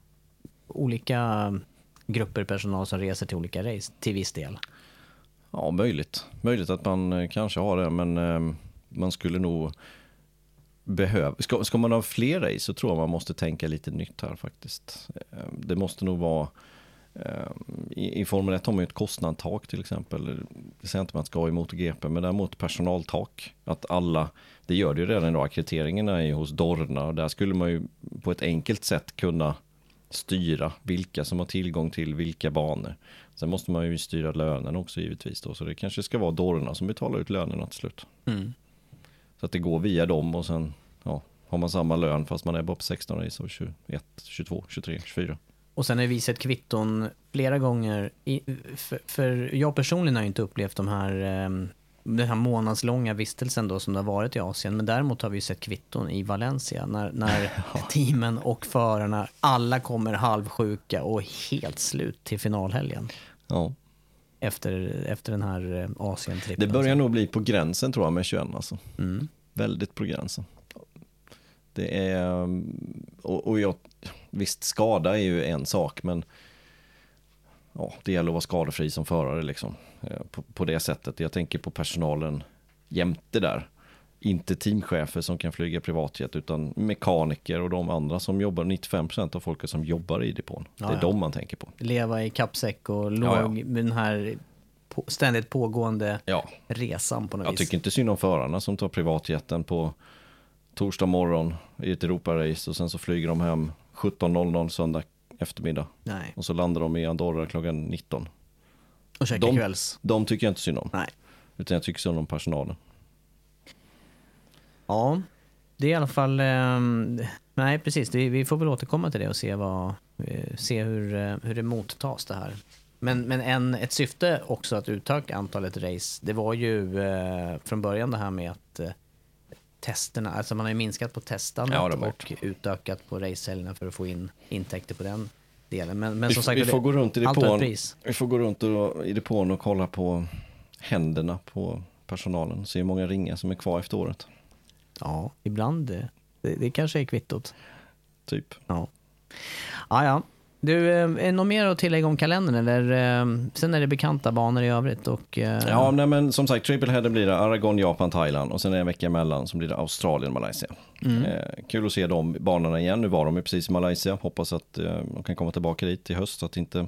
olika grupper personal som reser till olika race till viss del. Ja, möjligt. Möjligt att man eh, kanske har det, men eh, man skulle nog behöva... Ska, ska man ha fler race så tror jag man måste tänka lite nytt här faktiskt. Eh, det måste nog vara... eh, I, I Formel 1 har man ju ett kostnadstak till exempel. Det säger jag inte man ska ha i MotoGP, men däremot personaltak. Att alla, det gör det ju redan idag, akkrediteringarna är ju hos Dorna och där skulle man ju på ett enkelt sätt kunna styra vilka som har tillgång till vilka banor. Sen måste man ju styra lönerna också givetvis då, så det kanske ska vara Dorna som betalar ut lönerna till slut. Så att det går via dem och sen ja, har man samma lön fast man är bara på 16 race och 21, 22, 23, 24. Och sen har vi sett kvitton flera gånger. I, för, för jag personligen har inte upplevt de här, eh, den här månadslånga vistelsen då som det har varit i Asien. Men däremot har vi sett kvitton i Valencia när, när teamen och förarna alla kommer halvsjuka och helt slut till finalhelgen. Ja, Efter, efter den här eh, Asien-trippen. det börjar nog bli på gränsen tror jag med 21 alltså. Mm. Väldigt på gränsen. Det är, um, och, och jag, visst skada är ju en sak men ja, det gäller att vara skadefri som förare liksom. eh, På, på det sättet. Jag tänker på personalen jämte där. Inte teamchefer som kan flyga privatjet utan mekaniker och de andra som jobbar, 95% av folket som jobbar i depån. Ja, det är ja. de man tänker på. Leva i kappsäck och låg Ja, ja. med den här på, ständigt pågående Ja, resan på något jag vis. tycker inte synd om förarna som tar privatjeten på torsdag morgon i ett Europarace och sen så flyger de hem 17.00 söndag eftermiddag. Nej, Och så landar de i Andorra klockan 19. och käka De- kvälls. De tycker jag inte synd om. Nej. Utan jag tycker synd om personalen. Ja, det är i alla fall... ehm, nej, precis. Det, vi får väl återkomma till det och se, vad, eh, se hur, eh, hur det mottas det här. Men, men en, ett syfte också att utöka antalet race, det var ju eh, från början det här med att eh, testerna, alltså man har ju minskat på testandet Ja, och utökat på racehelgerna för att få in intäkter på den delen. Men, men Vi, som sagt, vi får gå runt i depån. Vi får gå runt och, i depån och kolla på händerna på personalen. Se hur många ringar som är kvar efter året. Ja, ibland. eh, Det, det kanske är kvittot. Typ. Ja. Ah, ja. Du, eh, är det något mer att tillägga om kalendern eller eh, sen är det bekanta banor i övrigt och... eh, Ja, nej, men som sagt, triple header blir det Aragon, Japan, Thailand och sen är det en vecka emellan som blir det Australien, Malaysia. Eh, kul att se de banorna igen. Nu var de ju precis i Malaysia. Hoppas att eh, de kan komma tillbaka dit i höst så att inte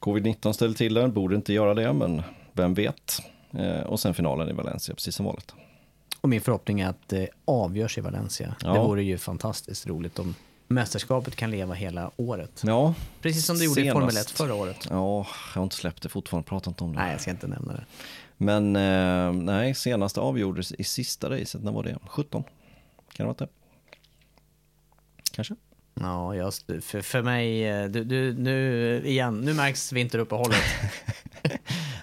covid-19 ställer till det. Borde inte göra det, men vem vet. Eh, och sen finalen i Valencia, precis som vanligt. Och min förhoppning är att det avgörs i Valencia. Ja. Det vore ju fantastiskt roligt om mästerskapet kan leva hela året. Ja, Precis som det gjorde i. Formel 1 förra året. Ja, jag har inte släppt det fortfarande, pratat inte om det. Nej, jag ska inte nämna det. Men eh, nej, senast avgjordes i sista racet, när var det? 17? Kan det ha varit det? Kanske? Ja, jag, för, för mig, eh, du, du, nu igen, nu märks vinteruppehållet.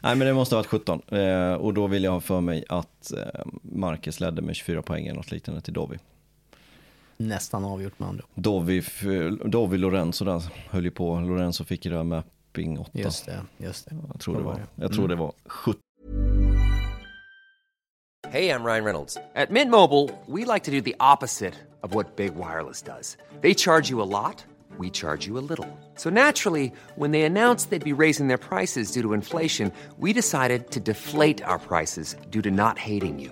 Nej, men det måste ha varit 17. Eh, och då vill jag ha för mig att eh, Marcus ledde med 24 poäng eller något liknande till Dovi. Nästan avgjort med andra. Dovi, Dovi Lorenzo där höll ju på. Lorenzo fick ju det här mapping 8. Just det, just det. Jag tror det var jag tror det var 17. Hey, I'm Ryan Reynolds. At Mint Mobile, we like to do the opposite of what Big Wireless does. They charge you a lot, we charge you a little. So naturally, when they announced they'd be raising their prices due to inflation, we decided to deflate our prices due to not hating you.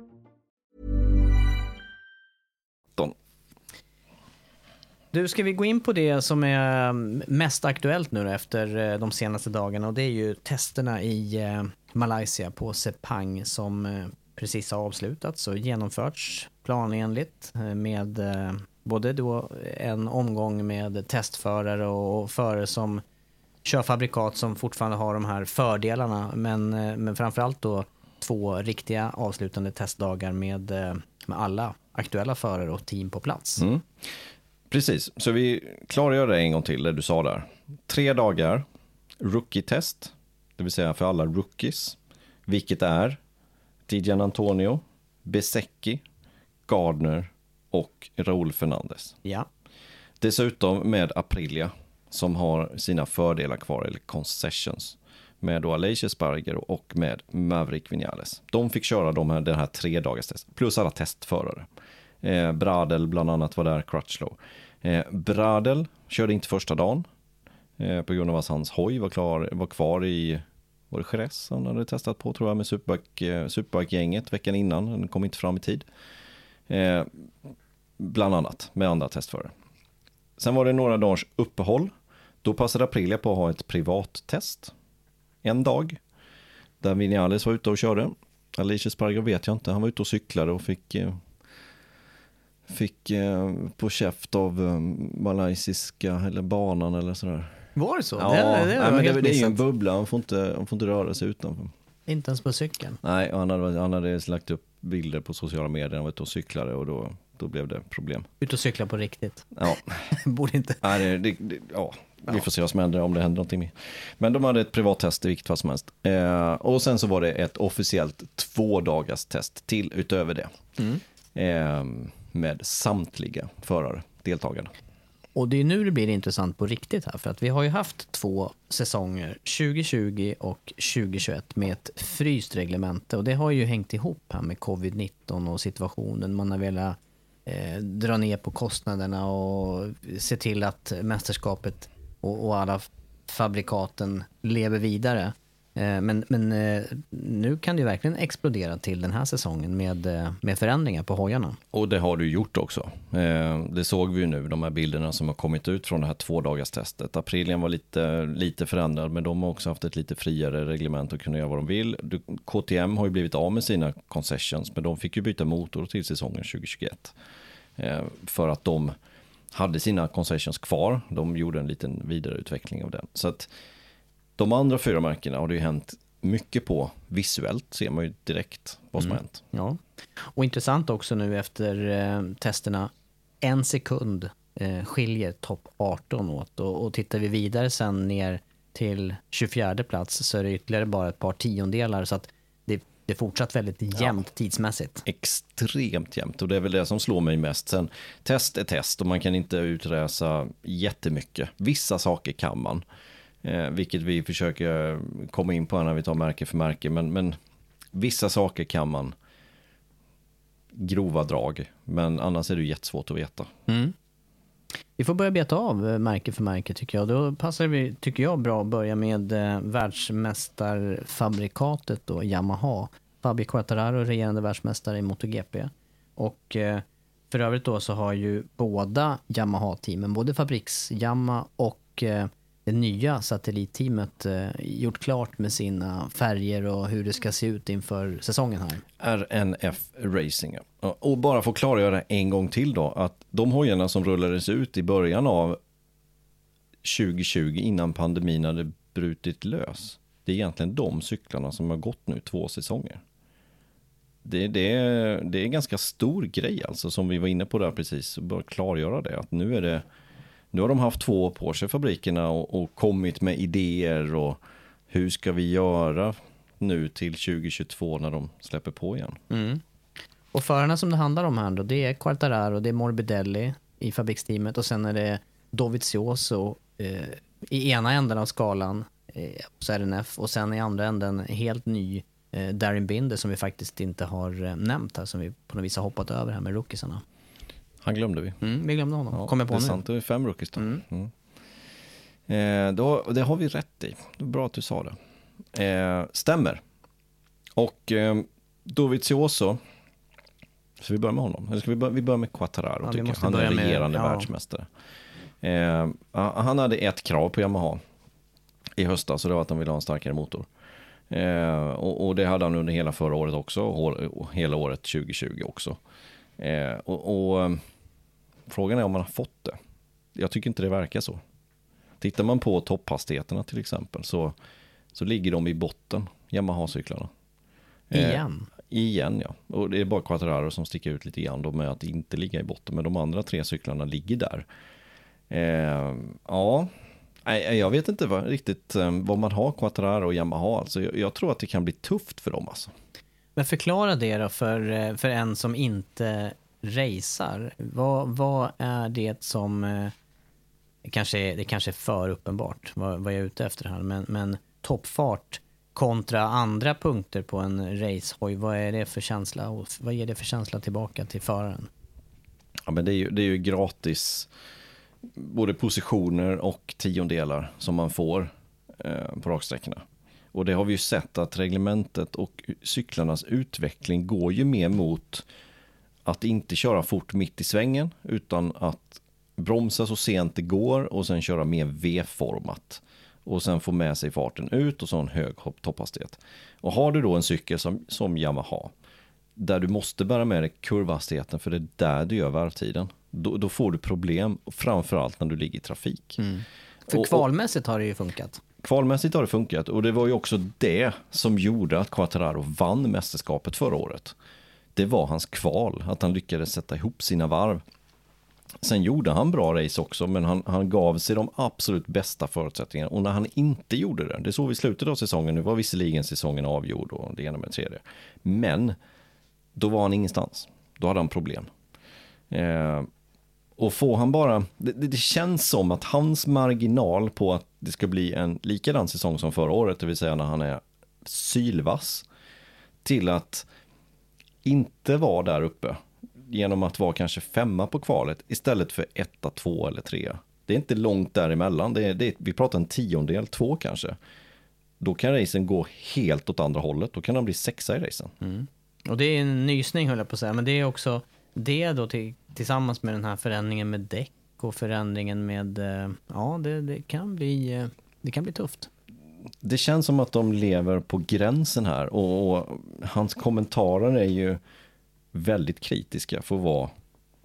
Du, ska vi gå in på det som är mm, mest aktuellt nu då efter eh, de senaste dagarna och det är ju testerna i eh, Malaysia på Sepang som eh, precis har avslutats och genomförts planenligt med både då en omgång med testförare och förare som kör fabrikat som fortfarande har de här fördelarna men, men framförallt då två riktiga avslutande testdagar med, med alla aktuella förare och team på plats. Mm. Precis, så vi klargör det en gång till, det du sa där. Tre dagar, rookie-test, det vill säga för alla rookies, vilket är Dijan Antonio, Besecki, Gardner och Raúl Fernandez. Ja. Dessutom med Aprilia som har sina fördelar kvar, eller concessions, med då Aleix Esparger och med Maverick Vinales. De fick köra de här, den här tre dagars test, plus alla testförare. Eh, Bradel bland annat var där, Crutchlow. Eh, Bradel körde inte första dagen eh, på grund av att hans hoj var, klar, var kvar i var det Jerez han hade testat på tror jag med Superbike, eh, Superbike-gänget veckan innan. Den kom inte fram i tid. Eh, bland annat med andra testförare. Sen var det några dagars uppehåll. Då passade Aprilia på att ha ett privattest. En dag. Där Vinales var ute och körde. Alicia Paragraf vet jag inte. Han var ute och cyklade och fick eh, Fick eh, på käft av eh, malaysiska eller banan eller sådär. Var det så? Ja, det, det, nej, var men det, det är ju en bubbla, han får, inte, han får inte röra sig utanför. Inte ens på cykeln. Nej, han hade, han hade lagt upp bilder på sociala medier, han var ute och cyklade och då, då blev det problem. Ut och cykla på riktigt. Ja, Borde inte. nej, det, det, det, ja. vi får se vad som händer om det händer någonting mer. Men de hade ett privat test i vilket fall som helst. Eh, och sen så var det ett officiellt två dagars test till utöver det. Eh, med samtliga förare, deltagarna. Och det är nu det blir intressant på riktigt här, för att vi har ju haft två säsonger, 2020 och 2021, med ett fryst reglemente och det har ju hängt ihop här med covid-19 och situationen. Man har velat eh, dra ner på kostnaderna och se till att mästerskapet och, och alla fabrikaten lever vidare. Eh, men, men eh, nu kan det ju verkligen explodera till den här säsongen med, eh, med förändringar på hojarna. Och det har du gjort också. Det såg vi ju nu, de här bilderna som har kommit ut från det här tvådagarstestet. Aprilien var lite, lite förändrad, men de har också haft ett lite friare reglement och kunna göra vad de vill. KTM har ju blivit av med sina concessions, men de fick ju byta motor till säsongen 2021. För att de hade sina concessions kvar. De gjorde en liten vidareutveckling av den. Så att de andra fyra märkena har det ju hänt mycket på visuellt, ser man ju direkt vad som har hänt. Ja. Och intressant också nu efter eh, testerna, en sekund eh, skiljer topp 18 åt. Och, och tittar vi vidare sen ner till 24 plats så är det ytterligare bara ett par tiondelar. Så att det, det är fortsatt väldigt jämnt tidsmässigt. Extremt jämnt och det är väl det som slår mig mest. Sen test är test och man kan inte uträsa jättemycket. Vissa saker kan man. Eh, vilket vi försöker komma in på när vi tar märke för märke. Men, men vissa saker kan man grova drag. Men annars är det jättesvårt att veta. Mm. Vi får börja beta av eh, märke för märke tycker jag. Då passar vi, tycker jag, bra att börja med eh, världsmästarfabrikatet då, Yamaha. Fabio Quattararo, regerande världsmästare i MotoGP. Och eh, för övrigt då så har ju båda Yamaha-teamen, både fabriks-Yamaha och eh, det nya satellitteamet eh, gjort klart med sina färger och hur det ska se ut inför säsongen här. RNF Racing. Och bara få klargöra en gång till då att de hojarna som rullades ut i början av 2020 innan pandemin hade brutit lös. Det är egentligen de cyklarna som har gått nu två säsonger. Det, det, är, det är en ganska stor grej alltså som vi var inne på där precis. Bara klargöra det att nu är det nu har de haft två år på sig fabrikerna och, och kommit med idéer och hur ska vi göra nu till 2022 när de släpper på igen. Mm. Och förarna som det handlar om här då, det är Quartararo, det är Morbidelli i fabriksteamet och sen är det Dovizioso eh, i ena änden av skalan eh, hos RNF och sen i andra änden helt ny eh, Darin Binder som vi faktiskt inte har eh, nämnt här, som vi på något vis har hoppat över här med rookiesarna. Han glömde vi. Mm, vi glömde honom, Ja, kom jag på det nu. sant, det är fem rookies då. Mm. Mm. Eh, då. Det har vi rätt i. Bra att du sa det. Eh, stämmer. Och eh, Dovizioso, så vi börjar med honom. Eller ska vi börja, vi börjar med Quattararo Ja, tycker jag. Han är börja med- regerande ja. världsmästare. Eh, han hade ett krav på Yamaha i höstas, så det var att han ville ha en starkare motor. Eh, och, och det hade han under hela förra året också, och hela året 2020 också. Eh, och, och eh, Frågan är om man har fått det. Jag tycker inte det verkar så. Tittar man på topphastigheterna till exempel så, så ligger de i botten, Yamaha-cyklarna. Eh, Igen? igen ja. Och det är bara Quattararo som sticker ut lite grann då med att inte ligga i botten. Men de andra tre cyklarna ligger där. Eh, ja, Nej, jag vet inte vad, riktigt eh, vad man har Quattararo och Yamaha. Alltså, jag, jag tror att det kan bli tufft för dem alltså. Men förklara det då för, eh, för en som inte racear. Vad, vad är det som... Det kanske, är, det kanske är för uppenbart vad, vad jag är ute efter här, men, men toppfart kontra andra punkter på en racehoj, vad är det för känsla och vad ger det för känsla tillbaka till föraren? Ja, men det är ju, det är ju gratis både positioner och tiondelar som man får eh, på raksträckorna. Och det har vi ju sett att reglementet och cyklarnas utveckling går ju mer mot att inte köra fort mitt i svängen utan att bromsa så sent det går och sen köra mer V-format. Och sen få med sig farten ut och så en hög topphastighet. Och har du då en cykel som, som Yamaha där du måste bära med dig kurvhastigheten för det är där du gör varvtiden. Då, då får du problem, framförallt när du ligger i trafik. För Och- och- kvalmässigt har det ju funkat. Kvalmässigt har det funkat och det var ju också det som gjorde att Quattararo vann mästerskapet förra året. Det var hans kval, att han lyckades sätta ihop sina varv. Sen gjorde han bra race också, men han, han gav sig de absolut bästa förutsättningarna. Och när han inte gjorde det, det såg vi i slutet av säsongen, nu var visserligen säsongen avgjord och det ena med det tredje. Men då var han ingenstans. Då hade han problem. Eh, och får han bara, det, det känns som att hans marginal på att det ska bli en likadan säsong som förra året, det vill säga när han är sylvass, till att inte vara där uppe genom att vara kanske femma på kvalet istället för etta, två eller tre. Det Det är inte långt däremellan. Det är, det är, vi pratar en tiondel, två kanske. Då kan racen gå helt åt andra hållet. Då kan han bli sexa i racen. Mm. Och det är en nysning höll jag på att säga, men det är också det då till, tillsammans med den här förändringen med däck och förändringen med, eh, ja det, det, kan bli, eh, det kan bli tufft. Det känns som att de lever på gränsen här och, och hans kommentarer är ju väldigt kritiska för att vara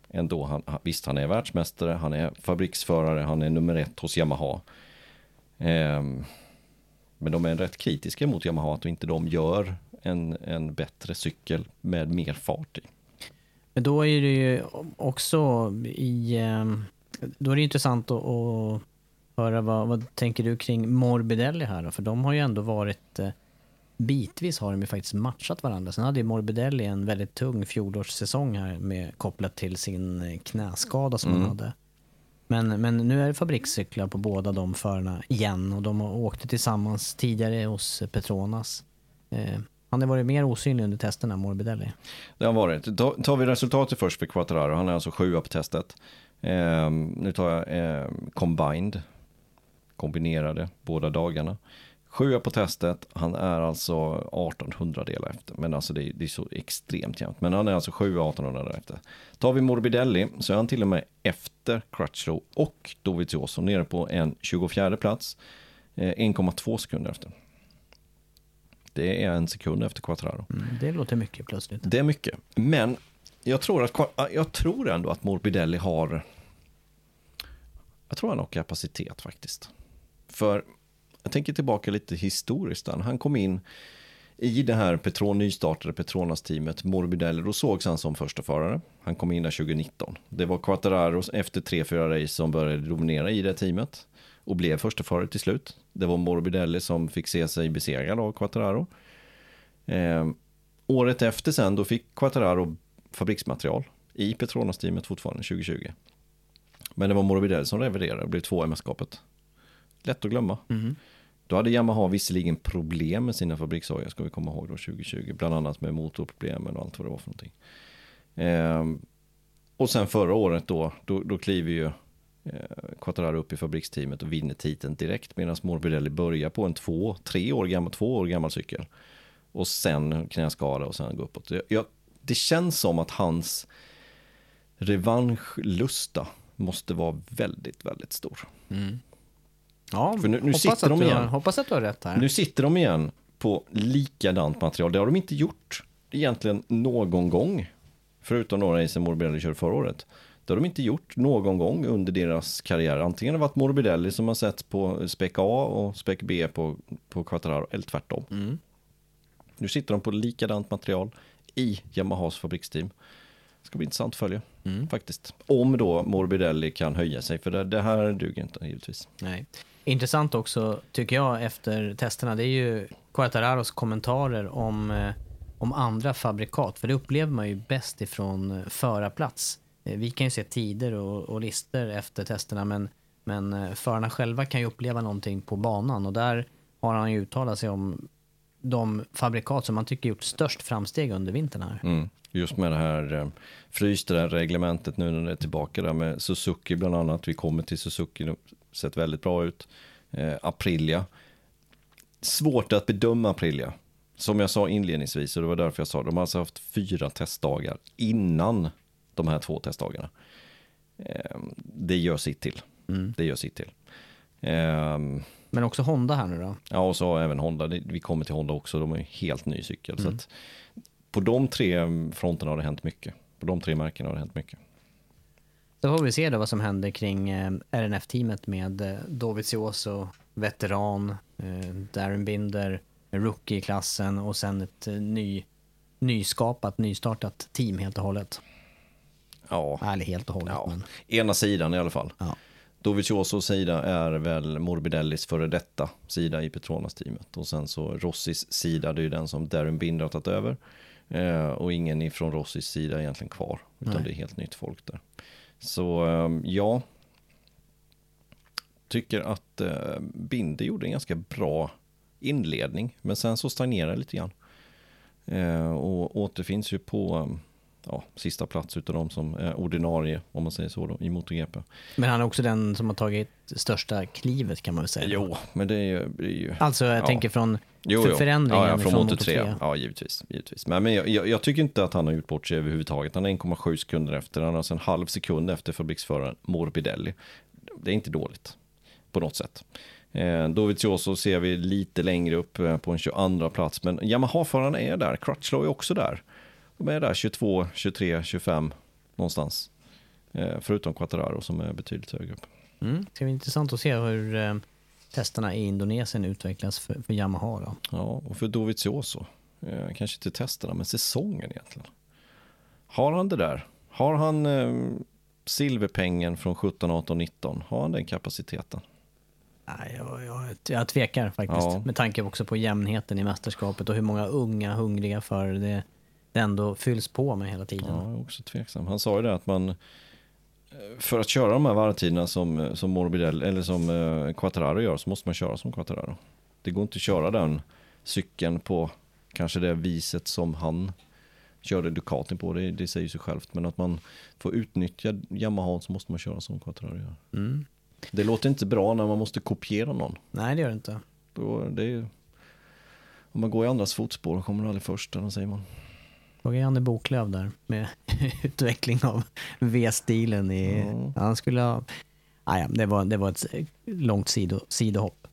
ändå, han, visst han är världsmästare, han är fabriksförare, han är nummer ett hos Yamaha. Ehm, men de är rätt kritiska mot Yamaha att inte de gör en, en bättre cykel med mer fart i. Men då är det ju också i... Ehm, då är det intressant att, att höra vad, vad tänker du kring Morbidelli här då? För de har ju ändå varit... Eh, bitvis har de ju faktiskt matchat varandra. Sen hade ju Morbidelli en väldigt tung fjolårssäsong här med, kopplat till sin eh, knäskada som mm. han hade. Men, men nu är det fabrikscyklar på båda de förarna igen och de åkte tillsammans tidigare hos Petronas. Eh, han har varit mer osynlig under testerna, Morbidelli. Det har varit. tar vi resultatet först för Quattararo. Han är alltså sjua på testet. Eh, nu tar jag eh, combined, kombinerade båda dagarna. Sjua på testet, han är alltså 1800 delar efter. Men alltså det är, det är, så extremt jämnt. Men han är alltså 7 1800 delar efter. Tar vi Morbidelli så är han till och med efter Crutchlow och Dovizioso nere på en 24 plats. Ehm, 1,2 sekunder efter. Det är en sekund efter Quattraro. Mm, det låter mycket plötsligt. Det är mycket. Men jag tror, att, jag tror ändå att Morbidelli har... Jag tror han har kapacitet faktiskt. För jag tänker tillbaka lite historiskt. Han kom in i det här Petron, nystartade Petronas-teamet, Morbidelli, då sågs han som första förare. Han kom in där 2019. Det var Quattararo efter tre, fyra race som började dominera i det teamet och blev första förare till slut. Det var Morbidelli som fick se sig besegrad av Quattararo. Eh, året efter sen då fick Quattararo fabriksmaterial i Petronas-teamet fortfarande 2020. Men det var Morbidelli som reviderade och blev två i mästerskapet. Lätt att glömma. Mm. Då hade Yamaha visserligen problem med sina fabrikshojar, ska vi komma ihåg då 2020. Bland annat med motorproblemen och allt vad det var för någonting. Eh, och sen förra året då, då, då kliver ju Quattararo upp i fabriksteamet och vinner titeln direkt. Medan Morbidelli börjar på en två, tre år gammal, två år gammal cykel. Och sen knäskada och sen gå uppåt. Jag, det känns som att hans revanschlusta måste vara väldigt, väldigt stor. Mm. Ja, För nu, nu sitter de igen. Har, hoppas att du har rätt här. Nu sitter de igen på likadant material. Det har de inte gjort egentligen någon gång. Förutom några race Morbidelli körde förra året. Det har de inte gjort någon gång under deras karriär. Antingen har det varit Morbidelli som har sett på spec A och spec B på, på Quattararo, eller tvärtom. Mm. Nu sitter de på likadant material i Yamahas fabriksteam. Det ska bli intressant att följa, mm. faktiskt. Om då Morbidelli kan höja sig, för det, det här duger inte givetvis. Nej. Intressant också, tycker jag, efter testerna, det är ju Quattararos kommentarer om, eh, om andra fabrikat. För det upplever man ju bäst ifrån eh, förarplats. Eh, vi kan ju se tider och, och listor efter testerna, men, men eh, förarna själva kan ju uppleva någonting på banan. Och där har han ju uttalat sig om de fabrikat som man tycker gjort störst framsteg under vintern här. Mm. Just med det här eh, frysta reglementet nu när det är tillbaka där med Suzuki bland annat. Vi kommer till Suzuki, det sett väldigt bra ut. Eh, Aprilia. Svårt att bedöma Aprilia. Som jag sa inledningsvis, och det var därför jag sa de har alltså haft fyra testdagar innan de här två testdagarna. Eh, det gör sitt till. Mm. Det gör sitt till. Eh, men också Honda här nu då? Ja, och så även Honda. Vi kommer till Honda också. De är helt ny cykel. Mm. Så på de tre fronterna har det hänt mycket. På de tre märkena har det hänt mycket. Så får vi se då vad som händer kring eh, RNF-teamet med eh, Dovizioso, veteran, eh, Darren Binder, rookie-klassen och sen ett ny, nyskapat, nystartat team helt och hållet. Ja. Eller helt och hållet. Ja. Men... Ena sidan i alla fall. Ja. Doviziosos sida är väl Morbidellis före detta sida i Petronas-teamet. Och sen så Rossis sida, det är ju den som Darren Binder har tagit över. Eh, och ingen ifrån Rossis sida är egentligen kvar, utan Nej. det är helt nytt folk där. Så eh, ja, tycker att eh, Binder gjorde en ganska bra inledning, men sen så stagnerar det lite grann. Eh, och återfinns ju på ja, sista plats utav de som är ordinarie, om man säger så då, i MotoGP. Men han är också den som har tagit största klivet kan man väl säga. Jo, men det är ju... Det är ju Alltså jag ja. tänker från Jo, för förändringen ja, ja, från, Moto 3. 3. Ja, givetvis. givetvis. Men, men jag, jag, jag tycker inte att han har gjort bort sig överhuvudtaget. Han är 1,7 sekunder efter. Han är alltså en halv sekund efter fabriksföraren Morbidelli. Det är inte dåligt på något sätt. Eh, Dovizioso ser vi lite längre upp eh, på en 22 plats. Men Yamaha-förarna är där. Crutchlow är också där. De är där 22, 23, 25 någonstans. Eh, förutom Quattararo som är betydligt högre upp. Mm. Det ska bli intressant att se hur eh, testerna i Indonesien utvecklas för, för Yamaha då. Ja, och för Dovizioso. Eh, kanske inte testerna, men säsongen egentligen. Har han det där? Har han silverpengen från 17, 18, 19? Har han den kapaciteten? Nej, jag, jag, jag tvekar faktiskt. Ja. Med tanke också på jämnheten i mästerskapet och hur många unga, hungriga förare det, det ändå fylls på med hela tiden. Ja, jag är också tveksam. Han sa ju det att man, eh, för att köra de här varvtiderna som, som Morbidelli, eller som eh, Quattararo gör, så måste man köra som Quattararo. Det går inte att köra den cykeln på kanske det viset som han körde Ducatin på, det, det säger sig självt. Men att man får utnyttja Yamaha så måste man köra som Quattararo gör. Mm. Det låter inte bra när man måste kopiera någon. Nej, det gör det inte. Då, det är, om man går i andras fotspår kommer man aldrig först, eller säger man? Fråga Janne Boklöv där med utveckling av V-stilen. I, Ja. Han skulle ha... Ah, ja, det, var, det var ett långt sido, sidohopp.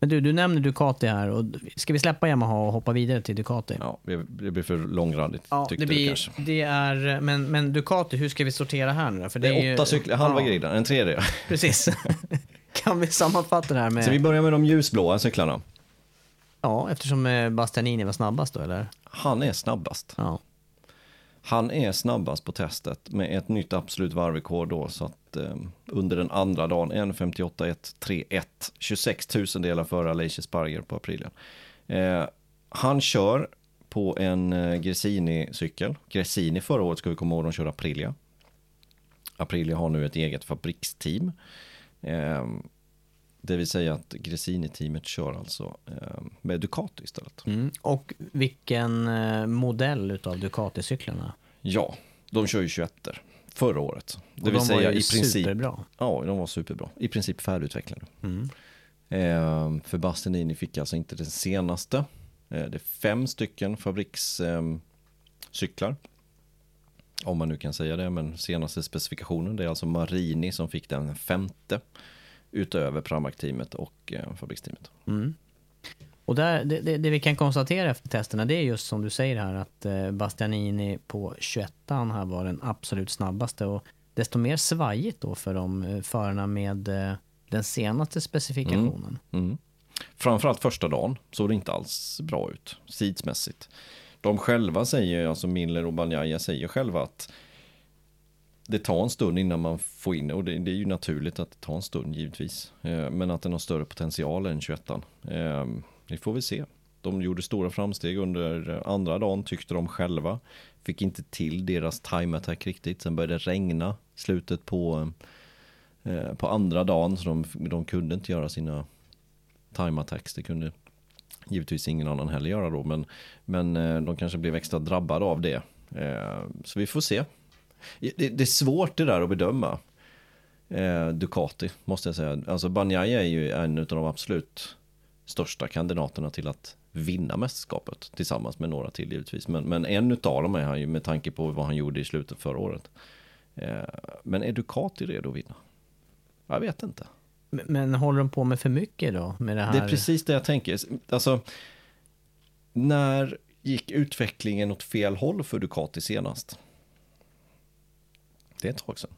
Men du, du nämner Ducati här. Och ska vi släppa Yamaha och hoppa vidare till Ducati? Ja, det, det blir för långrandigt Ja, tyckte det du blir, kanske. det är, men, men Ducati, hur ska vi sortera här nu? För Det är ju- åtta cyklar, halva ja, griden, en tredje. Precis. kan vi sammanfatta det här med... Så vi börjar med de ljusblåa cyklarna. Ja, eftersom eh, Bastianini var snabbast då, eller? Han är snabbast. Ja. Han är snabbast på testet med ett nytt absolut varvrekord då. Så att eh, under den andra dagen, 1.58.131, 26 tusendelar före Aleix Sparger på aprilen. Eh, han kör på en eh, Gresini-cykel. Gresini förra året ska vi komma ihåg, de kör Aprilia. Aprilia har nu ett eget fabriksteam. Eh, Eh, det vill säga att Gresini-teamet kör alltså eh, med Ducati istället. Mm. Och vilken eh, modell utav Ducati-cyklarna? Ja, de kör ju 21 förra året. Det Och vill de var säga ju i princip. superbra. Ja, de var superbra. I princip färdigutvecklade. Mm. Eh, för Bastianini fick alltså inte den senaste. Eh, det är fem stycken fabrikscyklar. Eh, cyklar. om man nu kan säga det, men senaste specifikationen. Det är alltså Marini som fick den femte. Utöver Pramac-teamet och eh, fabriksteamet. Mm. Och där, det, det, det vi kan konstatera efter testerna det är just som du säger här att eh, Bastianini på 21 här var den absolut snabbaste och desto mer svajigt då för de eh, förarna med eh, den senaste specifikationen. Mm. Framförallt första dagen såg det inte alls bra ut, tidsmässigt. De själva säger, alltså Miller och Banjaya säger själva att det tar en stund innan man får in och det, det är ju naturligt att det tar en stund givetvis. Eh, men att den har större potential än 21 eh, Det får vi se. De gjorde stora framsteg under eh, andra dagen tyckte de själva. Fick inte till deras time attack riktigt. Sen började det regna i slutet på, eh, på andra dagen så de, de kunde inte göra sina time attacks. Det kunde givetvis ingen annan heller göra då. Men, men eh, de kanske blev extra drabbade av det. Eh, Så vi får se. Det, det är svårt det där att bedöma. Eh, Ducati måste jag säga. Alltså Banjaya är ju en av de absolut största kandidaterna till att vinna mästerskapet. Tillsammans med några till givetvis. Men, men en utav dem är han ju med tanke på vad han gjorde i slutet förra året. Eh, Men är Ducati redo att vinna? Jag vet inte. Men, men håller de på med för mycket då? Med det här? Det är precis det jag tänker. Alltså, när gick utvecklingen åt fel håll för Ducati senast? Det är ett tag sedan.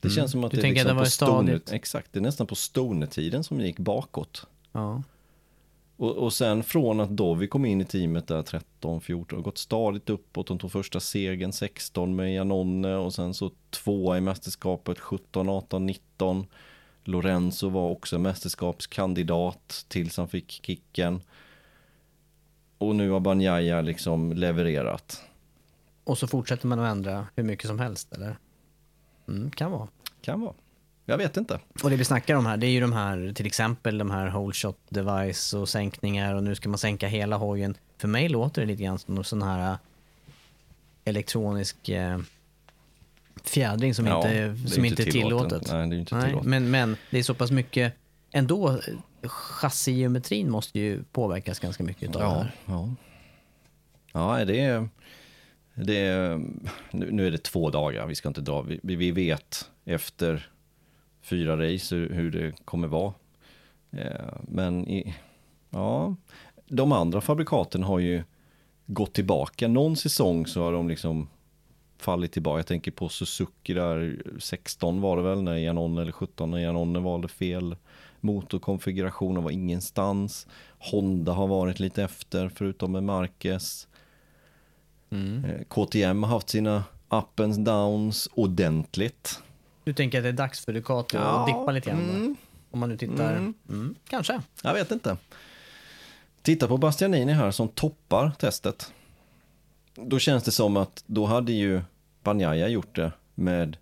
Det Mm. känns som att Du det är att liksom det var på stadigt? Exakt, det är nästan på Stoner-tiden som gick bakåt. Ja. Och, och sen från att Dovi kom in i teamet där 13, 14 och gått stadigt uppåt. De tog första segern 16 med Janone och sen så tvåa i mästerskapet 17, 18, 19. Lorenzo var också mästerskapskandidat tills han fick kicken. Och nu har Banjaya liksom levererat. Och så fortsätter man att ändra hur mycket som helst eller? Mm, kan vara. Kan vara. Jag vet inte. Och det vi snackar om här, det är ju de här, till exempel de här whole shot device och sänkningar och nu ska man sänka hela hojen. För mig låter det lite grann som sådana här elektronisk eh, fjädring som Ja, inte, det är som ju inte är tillåtet. Nej, det är inte tillåtet. men, men det är så pass mycket ändå. Chassigeometrin måste ju påverkas ganska mycket av det Ja, här. ja. Ja, det är... Det är nu, är det två dagar, vi ska inte dra. Vi, vi vet efter fyra race hur, hur det kommer vara. Eh, men i, ja, de andra fabrikaten har ju gått tillbaka. Någon säsong så har de liksom fallit tillbaka. Jag tänker på Suzuki där, 16 var det väl, när Janone, eller 17 när Janone valde fel motorkonfiguration och var ingenstans. Honda har varit lite efter, förutom med Marquez. Eh, KTM har haft sina up and downs ordentligt. Du tänker att det är dags för Ducati att Ja, dippa lite grann? mm. Om man nu tittar. Mm. kanske. Jag vet inte. Titta på Bastianini här som toppar testet. Då känns det som att då hade ju Banjaya gjort det med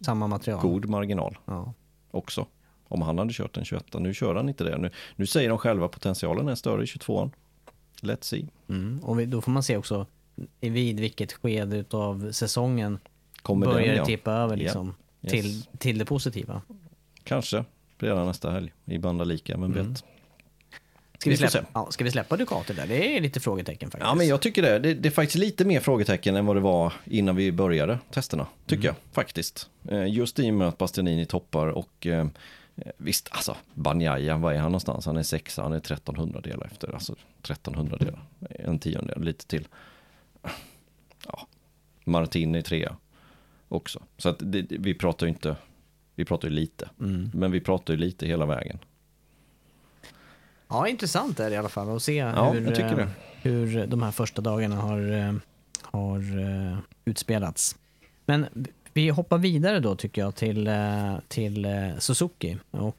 Samma material. god marginal Ja. också. Om han hade kört en 21. Nu kör han inte det. Nu, nu säger de själva att potentialen är större i 22an. Let's see. Mm. Och vi, då får man se också vid vilket skede av säsongen Kommer börjar den, ja. tippa över Ja. liksom, Yes. till, till det positiva. Kanske redan nästa helg i Bandalika, men Mm. vet. Ska vi, släppa, ja, ska vi släppa Ducati där? Det är lite frågetecken faktiskt. Ja, men jag tycker det. det. Det är faktiskt lite mer frågetecken än vad det var innan vi började testerna, tycker jag faktiskt. Eh, Just i och med att Bastianini toppar och eh, visst, alltså Banjaya, vad är han någonstans? Han är sexa, han är 1300 delar efter, alltså 1300 delar, en tiondel, lite till. Ja, Martin är trea också. Så att det, vi pratar ju inte, vi pratar ju lite, men vi pratar ju lite hela vägen. Ja, intressant är det i alla fall att se Ja, hur, jag tycker eh, det. hur de här första dagarna har, eh, har eh, utspelats. Men vi hoppar vidare då tycker jag till, till Suzuki och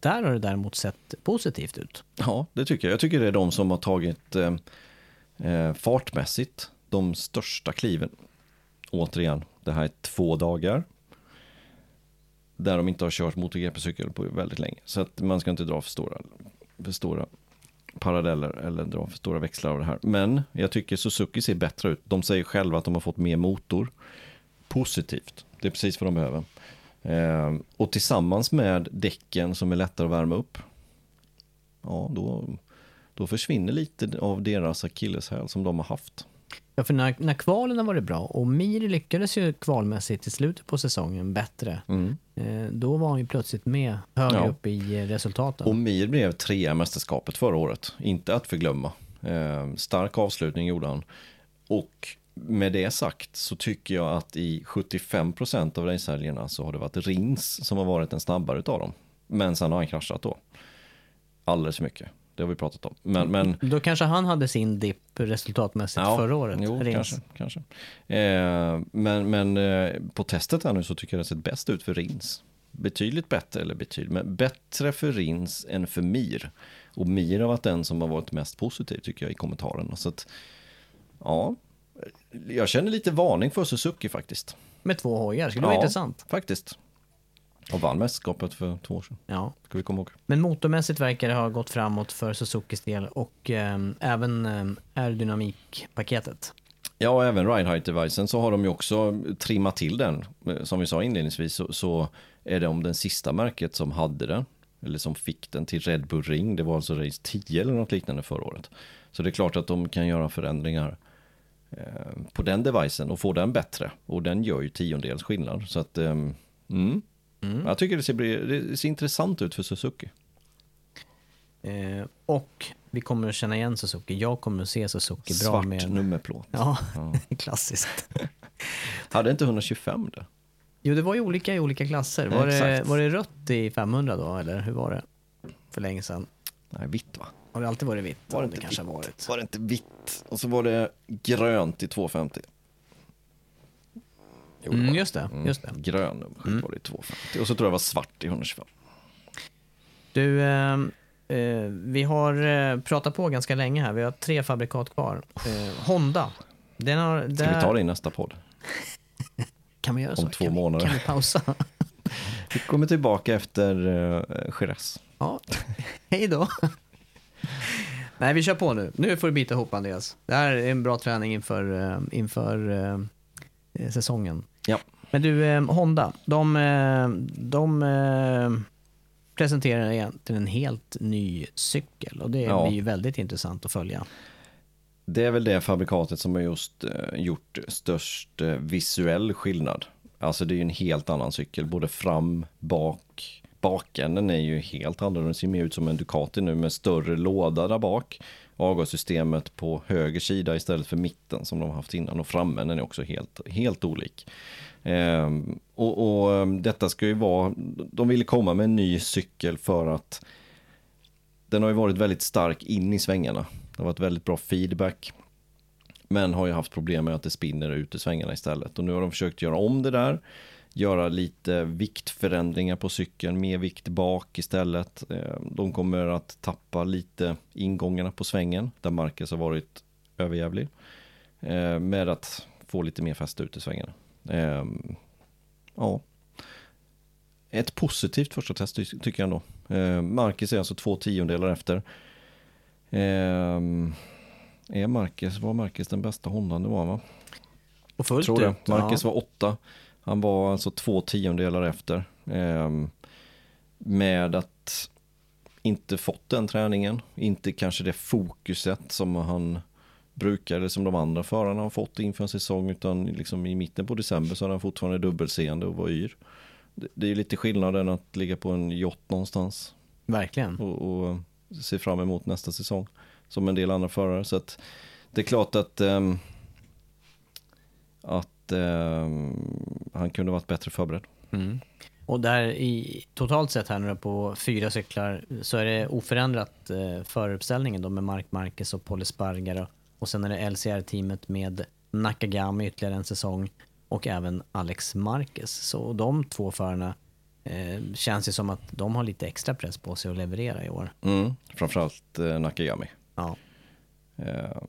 där har det däremot sett positivt ut. Ja, det tycker jag. Jag tycker det är de som har tagit eh, fartmässigt de största kliven. Återigen, det här är två dagar. Där de inte har kört MotoGP-cykel på väldigt länge. Så att man ska inte dra för stora, för stora paralleller eller dra för stora växlar av det här. Men jag tycker Suzuki ser bättre ut. De säger själva att de har fått mer motor. Positivt. Det är precis vad de behöver. Eh, och tillsammans med däcken som är lättare att värma upp ja, då, då försvinner lite av deras akilleshäl som de har haft. Ja, för när, när kvalen har varit bra och Mir lyckades ju kvalmässigt i slutet på säsongen bättre. Eh, då var han ju plötsligt med högre Ja. upp i resultaten. Och Mir blev trea i mästerskapet förra året, inte att förglömma. Eh, stark avslutning gjorde han. Och med det sagt så tycker jag att i 75% av racehelgerna så har det varit Rins som har varit den snabbare utav dem. Men sen har han kraschat då. Alldeles för mycket. Det har vi pratat om. Men, men Då kanske han hade sin dipp resultatmässigt förra året. Jo, Rins. kanske. kanske. Eh, men men eh, på testet här nu så tycker jag det har sett bäst ut för Rins. Betydligt bättre, eller betydligt, men bättre för Rins än för Mir. Och Mir har varit den som har varit mest positiv tycker jag i kommentarerna. Så att, ja, jag känner lite varning för Suzuki faktiskt. Med två hojar, skulle vara intressant. faktiskt. Och vann mästerskapet för två år sedan, Ja. ska vi komma ihåg. Men motormässigt verkar det ha gått framåt för Suzukis del och ehm, även um, aerodynamikpaketet. Ja, och även ride height devicen så har de ju också trimmat till den. Som vi sa inledningsvis så, så är det om den sista märket som hade den. Eller som fick den till Red Bull Ring. Det var alltså race 10 eller något liknande förra året. Så det är klart att de kan göra förändringar eh, på den devicen och få den bättre. Och den gör ju tiondels skillnad. Så att, ehm, mm. Jag tycker det ser, det ser intressant ut för Suzuki. Eh, och vi kommer att känna igen Suzuki. Jag kommer att se Suzuki bra Svart med... nummerplåt. Ja, klassiskt. Hade inte 125 det? Jo, det var ju olika i olika klasser. Ja, Var, det, exakt. var det rött i 500 då, eller hur var det? För länge sedan. Nej, vitt va? Har det alltid varit vitt? Var det Ja, inte kanske vitt? varit. Var det inte vitt? Och så var det grönt i 250. Mm, just det, just det. Mm. Grön nummerskylt var det i 250. Och så tror jag det var svart i 125. Du, eh, eh, vi har eh, pratat på ganska länge här. Vi har tre fabrikat kvar. Eh, Honda. Den har, Ska där... vi ta det i nästa podd? Kan vi göra så? om två kan månader? Vi, kan vi pausa? Vi kommer tillbaka efter uh, Jerez. ja, hej då. Nej, vi kör på nu. Nu får du bita ihop Andreas. Det här är en bra träning inför, inför eh, säsongen. Ja. Men du, eh, Honda, de, eh, de eh, presenterar egentligen en helt ny cykel och det Ja. blir ju väldigt intressant att följa. Det är väl det fabrikatet som har just eh, gjort störst eh, visuell skillnad. Alltså det är ju en helt annan cykel, både fram, bak. Bakänden är ju helt annorlunda, den ser mer ut som en Ducati nu med större låda där bak. Avgassystemet på höger sida istället för mitten som de har haft innan och framänden är också helt, helt olik. Ehm, och, och ehm, detta ska ju vara, de ville komma med en ny cykel för att den har ju varit väldigt stark in i svängarna. Det har varit väldigt bra feedback. Men har ju haft problem med att det spinner ut i svängarna istället. Och nu har de försökt göra om det där. Göra lite viktförändringar på cykeln, mer vikt bak istället. Eh, De kommer att tappa lite ingångarna på svängen, där Marcus har varit överjävlig. Eh, Med att få lite mer fäste ut i svängarna. Eh, Ja. Ett positivt första test ty- tycker jag ändå. Marcus är alltså två tiondelar efter. Är Marcus, var Marcus den bästa Hondan det var va? Och fullt tror det. Marcus ja. var åtta. Han var alltså två tiondelar efter. Ehm, med att inte fått den träningen. Inte kanske det fokuset som han brukar, eller som de andra förarna har fått inför en säsong. Utan liksom i mitten på december så hade han fortfarande dubbelseende och var yr. Det, det är lite skillnaden att ligga på en yacht någonstans Verkligen. och, och se fram emot nästa säsong. Som en del andra förare. Så att det är klart att, ehm, att ehm, han kunde varit bättre förberedd. Mm. Och där i totalt sett här nu på fyra cyklar så är det oförändrat eh, föruppställningen då med Mark Marquez och Paul Espargaro. Och sen är det LCR-teamet med Nakagami ytterligare en säsong och även Alex Marquez. Så de två förarna eh, känns ju som att de har lite extra press på sig att leverera i år. Mm. Framförallt eh, Nakagami. Ja. Eh,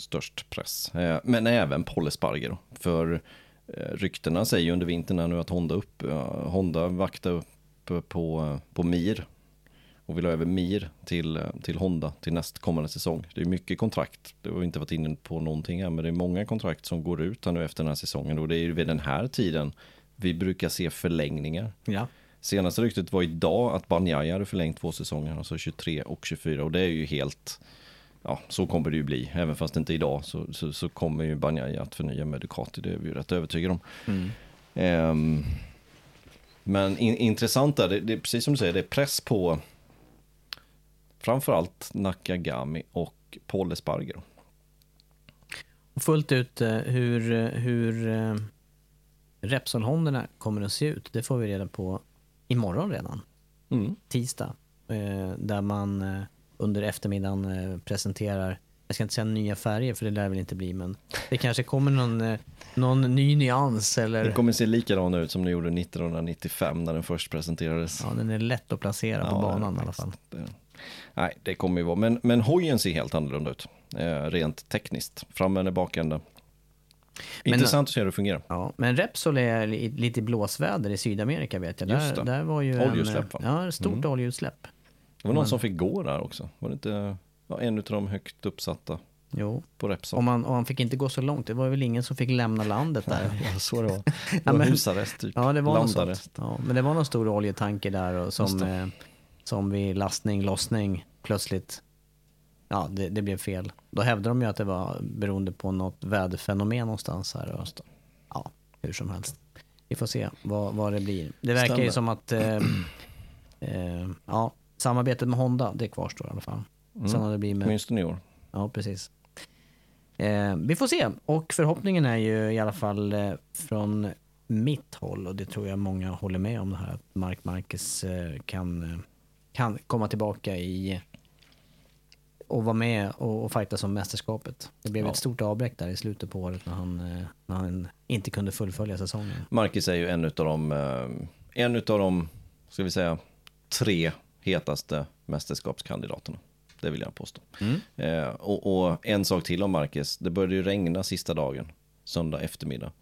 störst press. Eh, men även Paul Espargaro. För eh, ryktena säger ju under vintern nu att Honda, upp, eh, Honda vaktar upp på, på Mir. Och vill ha över Mir till, till Honda till nästkommande säsong. Det är mycket kontrakt. Det har vi inte varit inne på någonting här. Men det är många kontrakt som går ut här nu efter den här säsongen. Och det är ju vid den här tiden vi brukar se förlängningar. ja. Senaste ryktet var idag att Banjaya hade förlängt två säsonger, alltså 23 och 24. Och det är ju helt, ja så kommer det ju bli. Även fast inte idag så, så, så kommer ju Banjaya att förnya med Ducati, det är vi ju rätt övertygade om. Ehm, men in, intressant där, det, det är precis som du säger, det är press på framförallt Nakagami och Paul Espargaro. Och fullt ut eh, hur, hur eh, Repsol-Honderna kommer att se ut, det får vi reda på imorgon redan. Mm. tisdag. Eh, där man under eftermiddagen eh, presenterar, jag ska inte säga nya färger för det lär väl inte bli, men det kanske kommer någon, eh, någon ny nyans eller... Den kommer se likadan ut som den gjorde 1995 när den först presenterades. Ja, den är lätt att placera på Ja, banan i alla fall. Det, nej, det kommer ju vara. Men, men hojen ser helt annorlunda ut. Eh, rent tekniskt. Framände, bakände. Intressant att se hur det fungerar. Ja, men Repsol är li- lite i blåsväder i Sydamerika vet jag. Just Där, det. där var ju Oljeutsläpp, en, ja, stort Mm. oljeutsläpp. Det var någon som fick gå där också. Var det inte ja, en av de högt uppsatta Jo, på Repsol? och man, och man fick inte gå så långt. Det var väl ingen som fick lämna landet där. Ja, så det var. Det Ja, var men- husarrest typ. Ja, det var Landarrest. Ja, men det var någon stor oljetanker där och som, eh, som vid lastning, lossning plötsligt, ja det, det blev fel. Då hävdade de ju att det var beroende på något väderfenomen någonstans här. Och, ja, hur som helst. Vi får se vad, vad det blir. Det verkar ju Stämmer. som att eh, eh, ja, samarbetet med Honda, det kvarstår i alla fall. Sen har det blivit med Åtminstone i år. Ja, precis. Eh, vi får se. Och förhoppningen är ju i alla fall eh, från mitt håll, och det tror jag många håller med om det här, att Mark Marquez eh, kan, eh, kan komma tillbaka i och vara med och, och fighta som mästerskapet. Det blev Ja. ett stort avbräck där i slutet på året när han, eh, när han inte kunde fullfölja säsongen. Marcus är ju en av de, eh, en utav de, ska vi säga, tre hetaste mästerskapskandidaterna. Det vill jag påstå. Eh, och, och en sak till om Marcus, det började ju regna sista dagen, söndag eftermiddag.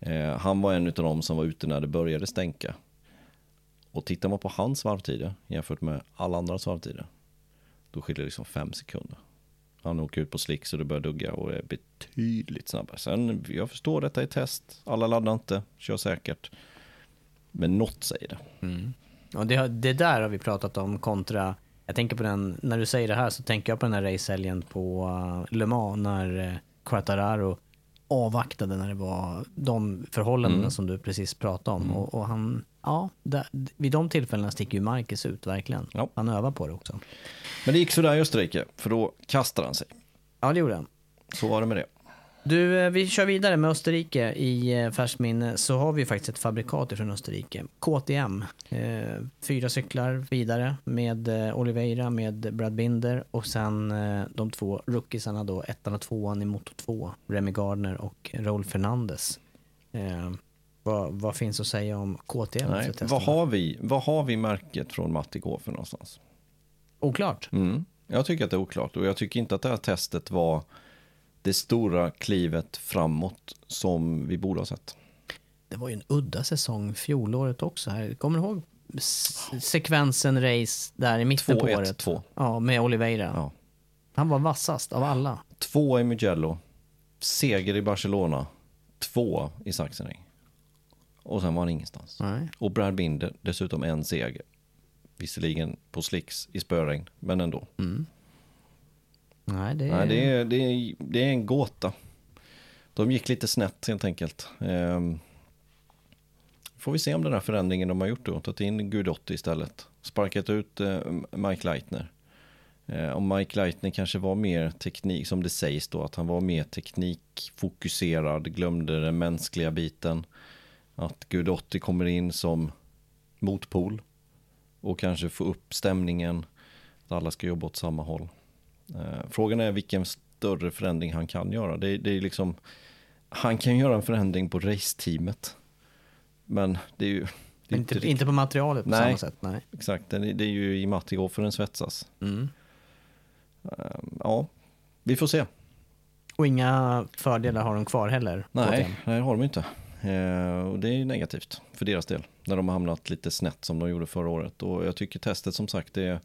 Eh, han var en av de som var ute när det började stänka. Och tittar man på hans varvtider jämfört med alla andra varvtider, då skiljer det liksom fem sekunder. Han åker ut på slick så det börjar dugga och är betydligt snabbare. Sen, jag förstår detta i test. Alla laddar inte, kör säkert. Men något säger det. Och det, det där har vi pratat om kontra, jag tänker på den, när du säger det här så tänker jag på den här racehelgen på uh, Le Mans när uh, Quartararo avvaktade när det var de förhållandena Mm. som du precis pratade om. Och, och han, ja, där, vid de tillfällena sticker ju Marcus ut verkligen. Ja. Han övar på det också. Men det gick sådär i Österrike, för då kastade han sig. Ja, det gjorde han. Så var det med det. Du, eh, vi kör vidare med Österrike i eh, färskt minne. Så har vi faktiskt ett fabrikat från Österrike. KTM. Eh, fyra cyklar vidare med Oliveira, med Brad Binder och sen de två rookiesarna då, ettan och tvåan i Moto 2. Remy Gardner och Raúl Fernandez. Vad, vad finns att säga om KTM? Nej, vad, har vi, vad har vi märket från Matti för någonstans? Oklart. Mm. Jag tycker att det är oklart och jag tycker inte att det här testet var det stora klivet framåt som vi borde ha sett. Det var ju en udda säsong fjolåret också. Här. Kommer du ihåg sekvensen race där i mitten på 2-1, året? 2. Ja, med Oliveira. Ja. Han var vassast av alla. Två i Mugello, seger i Barcelona, två i Sachsenring. Och sen var han ingenstans. Nej. Och Brad Binder dessutom en seger. Visserligen på slicks i spöregn, men ändå. Nej, det är... Nej, det, är, det, är, det är en gåta. De gick lite snett helt enkelt. Ehm, får vi se om den här förändringen de har gjort då, tagit in Gudotti istället. Sparkat ut eh, Mike Leitner. Eh, om Mike Leitner kanske var mer teknik, som det sägs då, att han var mer teknikfokuserad, glömde den mänskliga biten. Att Gudotti kommer in som motpol och kanske få upp stämningen. Att alla ska jobba åt samma håll. Eh, Frågan är vilken större förändring han kan göra. Det, det är liksom, han kan göra en förändring på raceteamet. Men det är ju... Det är inte, riktigt- inte på materialet på Nej. samma sätt. Nej. Exakt, det är, det är ju i Matti för den svetsas. Mm. Eh, Ja, vi får se. Och inga fördelar har de kvar heller. Nej, det har de inte. Eh, och det är negativt för deras del. När de har hamnat lite snett som de gjorde förra året. Och jag tycker testet som sagt, det,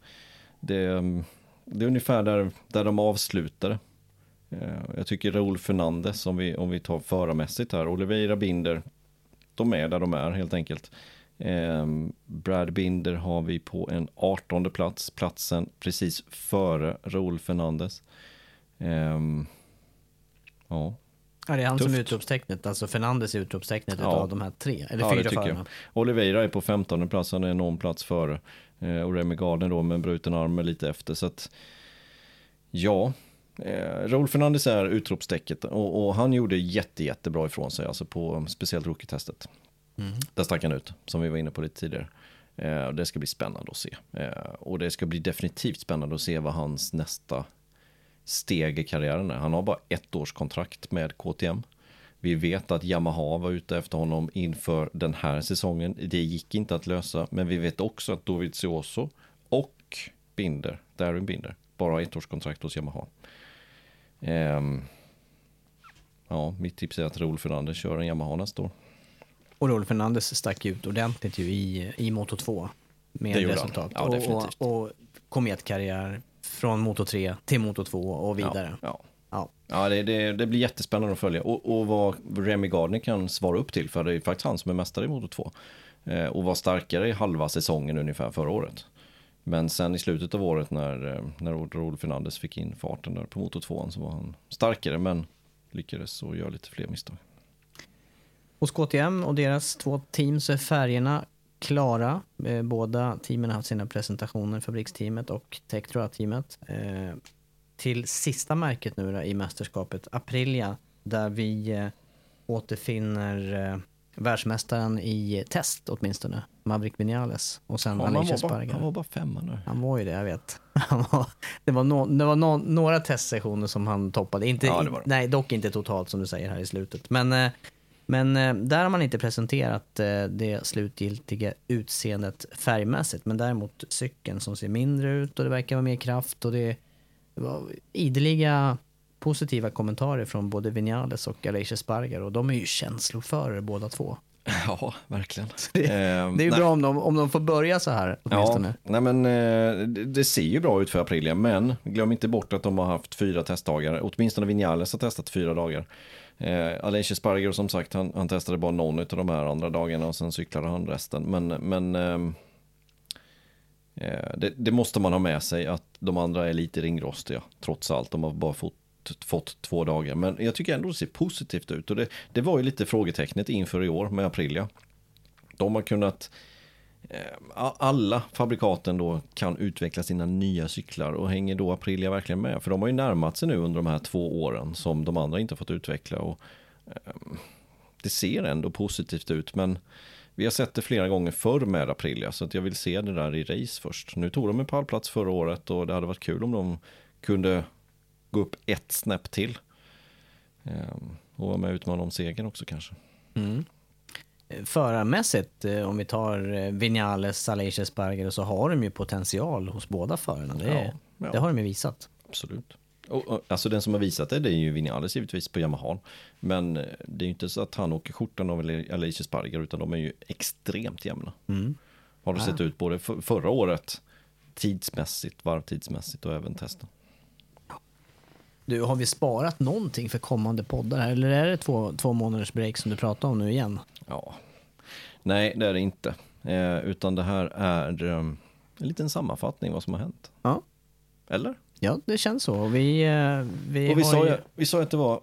det, mm, det är ungefär där, där de avslutade. Eh, jag tycker Raúl Fernandez, om vi, om vi tar förarmässigt här, Oliveira Binder, de är där de är helt enkelt. Eh, Brad Binder har vi på en 18 plats, platsen precis före Raúl Fernandez. Eh, ja, Ja, det är han som är Tufft. utropstecknet. Alltså Fernandes är utropstecknet Ja. av de här tre. Eller Ja, fyra förarna. Oliveira är på 15 plats, han är någon plats före. Eh, och Remy Gardner då med en bruten arm lite efter. Så att, ja, eh, Raúl Fernandez är utropstecket och, och han gjorde jätte, jättebra ifrån sig, alltså på um, speciellt rookie-testet. Där stack han ut, som vi var inne på lite tidigare. Eh, det ska bli spännande att se. Eh, och det ska bli definitivt spännande att se vad hans nästa steg i karriären är. Han har bara ett års kontrakt med KTM. Vi vet att Yamaha var ute efter honom inför den här säsongen. Det gick inte att lösa, men vi vet också att Dovizioso och Binder, Darren Binder, bara har ett års kontrakt hos Yamaha. Ehm, ja, mitt tips är att Raúl Fernandez kör en Yamaha nästa år. Och Rolf Fernandes stack ut ordentligt ju i, i Moto 2 med Det resultat. Ja, och, och, och kometkarriär från Moto 3 till Moto 2 och vidare. Ja, ja. Ja. Ja, det, det, det blir jättespännande att följa. Och, och vad Remy Gardner kan svara upp till, för det är faktiskt han som är mästare i Moto 2. Eh, och var starkare i halva säsongen ungefär förra året. Men sen i slutet av året när, eh, när Raúl Fernandez fick in farten där på Moto 2 så var han starkare, men lyckades så göra lite fler misstag. Hos KTM och deras två team så är färgerna klara. Eh, Båda teamen har haft sina presentationer, fabriksteamet och Tektroa-teamet. Till sista märket nu då, i mästerskapet, Aprilia, där vi eh, återfinner eh, världsmästaren i test åtminstone, Maverick Vinales och sen Ja, Alicia Spargar. han var bara femma nu. Han var ju det, jag vet. Var, det var, no, det var no, några testsessioner som han toppade. Inte, Ja, det det. Nej, dock inte totalt som du säger här i slutet. Men, eh, men eh, där har man inte presenterat eh, det slutgiltiga utseendet färgmässigt. Men däremot cykeln som ser mindre ut och det verkar vara mer kraft. Och det var ideliga positiva kommentarer från både Vinales och Alicia Spargar. Och de är ju känsloförare båda två. Ja, verkligen. Det, Ehm, det är bra om de, om de får börja så här åtminstone. Ja, nej men eh, det, det ser ju bra ut för Aprilia, men glöm inte bort att de har haft fyra testdagar. Åtminstone Vinales har testat fyra dagar. Eh, Aleix Sparger som sagt, han, han testade bara någon av de här andra dagarna och sen cyklade han resten. Men, men eh, Eh, det, det måste man ha med sig att de andra är lite ringrostiga, trots allt. De har bara fått fått två dagar, men jag tycker ändå det ser positivt ut och det, det var ju lite frågetecknet inför i år med Aprilia. De har kunnat Eh, alla fabrikaten då kan utveckla sina nya cyklar och hänger då Aprilia verkligen med? För de har ju närmat sig nu under de här två åren som de andra inte fått utveckla och eh, det ser ändå positivt ut men vi har sett det flera gånger förr med Aprilia så att jag vill se det där i race först. Nu tog de en pallplats förra året och det hade varit kul om de kunde gå upp ett snäpp till. Eh, och vara med och utmana om segern också kanske. Mm. Förarmässigt, eh, om vi tar eh, Vinales, Aleix Esparger, så har de ju potential hos båda förarna. Det, Ja, ja. det har de ju visat. Absolut. Och, och, alltså den som har visat det, det är ju Vinales givetvis på Yamaha. Men eh, det är ju inte så att han åker skjortan av Aleix Sparger utan de är ju extremt jämna. Mm. Har det Ja. sett ut både för, förra året, tidsmässigt, varvtidsmässigt och även testen. Du, har vi sparat någonting för kommande poddar här? Eller är det två, två månaders break som du pratar om nu igen? Ja. Nej, det är det inte. Eh, utan det här är eh, en liten sammanfattning vad som har hänt. Ja. Eller? Ja, det känns så. Vi, eh, vi, och vi sa, ju ju, vi sa att det var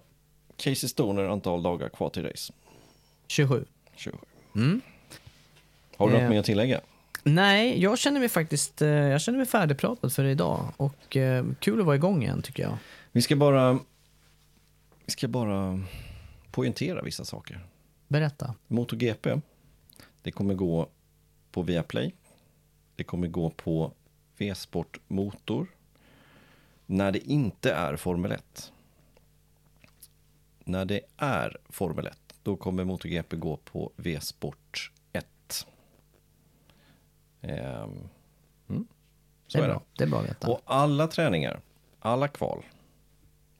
Casey Stoner antal dagar kvar till race. 27. 27. Mm. Har du Eh. något mer att tillägga? Nej, jag känner mig faktiskt eh, jag känner mig färdigpratad för idag. Och eh, kul att vara igång igen tycker jag. Vi ska bara, vi ska bara poängtera vissa saker. Berätta. MotoGP, det kommer gå på Viaplay. Det kommer gå på V-sport Motor. När det inte är Formel 1. När det är Formel 1, då kommer MotoGP gå på V-sport 1. Ehm, mm. Så Det är är det. bra. Det är bra att veta. Och alla träningar, alla kval,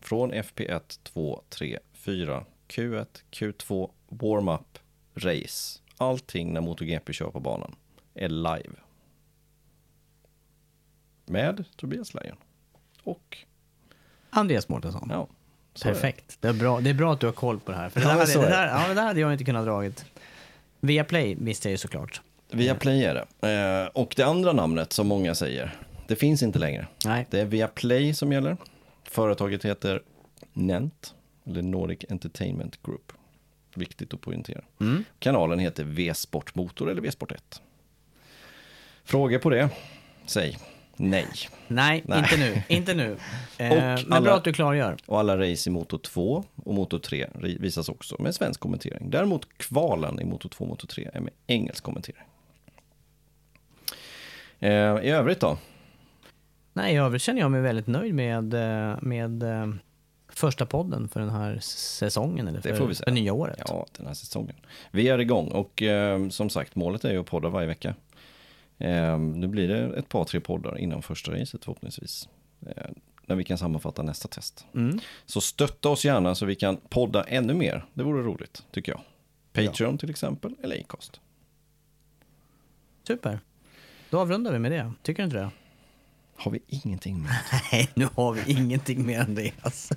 från FP1, 2, 3, 4, Q1, Q2, warm-up, race, allting när MotoGP kör på banan är live. Med Tobias Lejon. Och, Andreas Mårtensson. ja. Perfekt. Det är, bra. det är bra att du har koll på det här. För det, Ja, där, hade, det, är det. där, ja, det där hade jag inte kunnat dragit. Via Play visste jag ju såklart. Viaplay är det. Eh, och det andra namnet som många säger, det finns inte längre. Nej. Det är Viaplay som gäller. Företaget heter Nent, eller Nordic Entertainment Group. Viktigt att poängtera. Mm. Kanalen heter V-sport Motor eller V-sport 1. Frågor på det? Säg nej. Nej, Nej. inte nu. Inte nu. Eh, men alla- bra att du klargör. Och alla race i Moto 2 och Moto 3 ri- visas också med svensk kommentering. Däremot kvalen i Moto 2 och Moto 3 är med engelsk kommentering. Eh, I övrigt då? Nej, i övrigt känner jag mig väldigt nöjd med, eh, med eh, första podden för den här säsongen, eller Det för, säga. för nya året. Ja, den här säsongen. Vi är igång och eh, som sagt målet är ju att podda varje vecka. Eh, nu blir det ett par, tre poddar innan första racet förhoppningsvis. Eh, när vi kan sammanfatta nästa test. Mm. Så stötta oss gärna så vi kan podda ännu mer. Det vore roligt, tycker jag. Patreon till exempel, eller Acast. Super. Då avrundar vi med det. Tycker du inte det? Har vi ingenting med? Nej, nu har vi ingenting mer än det. Alltså.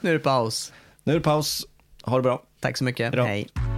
Nu är det paus. Nu är det paus. Ha det bra. Tack så mycket. Hejdå. Hej.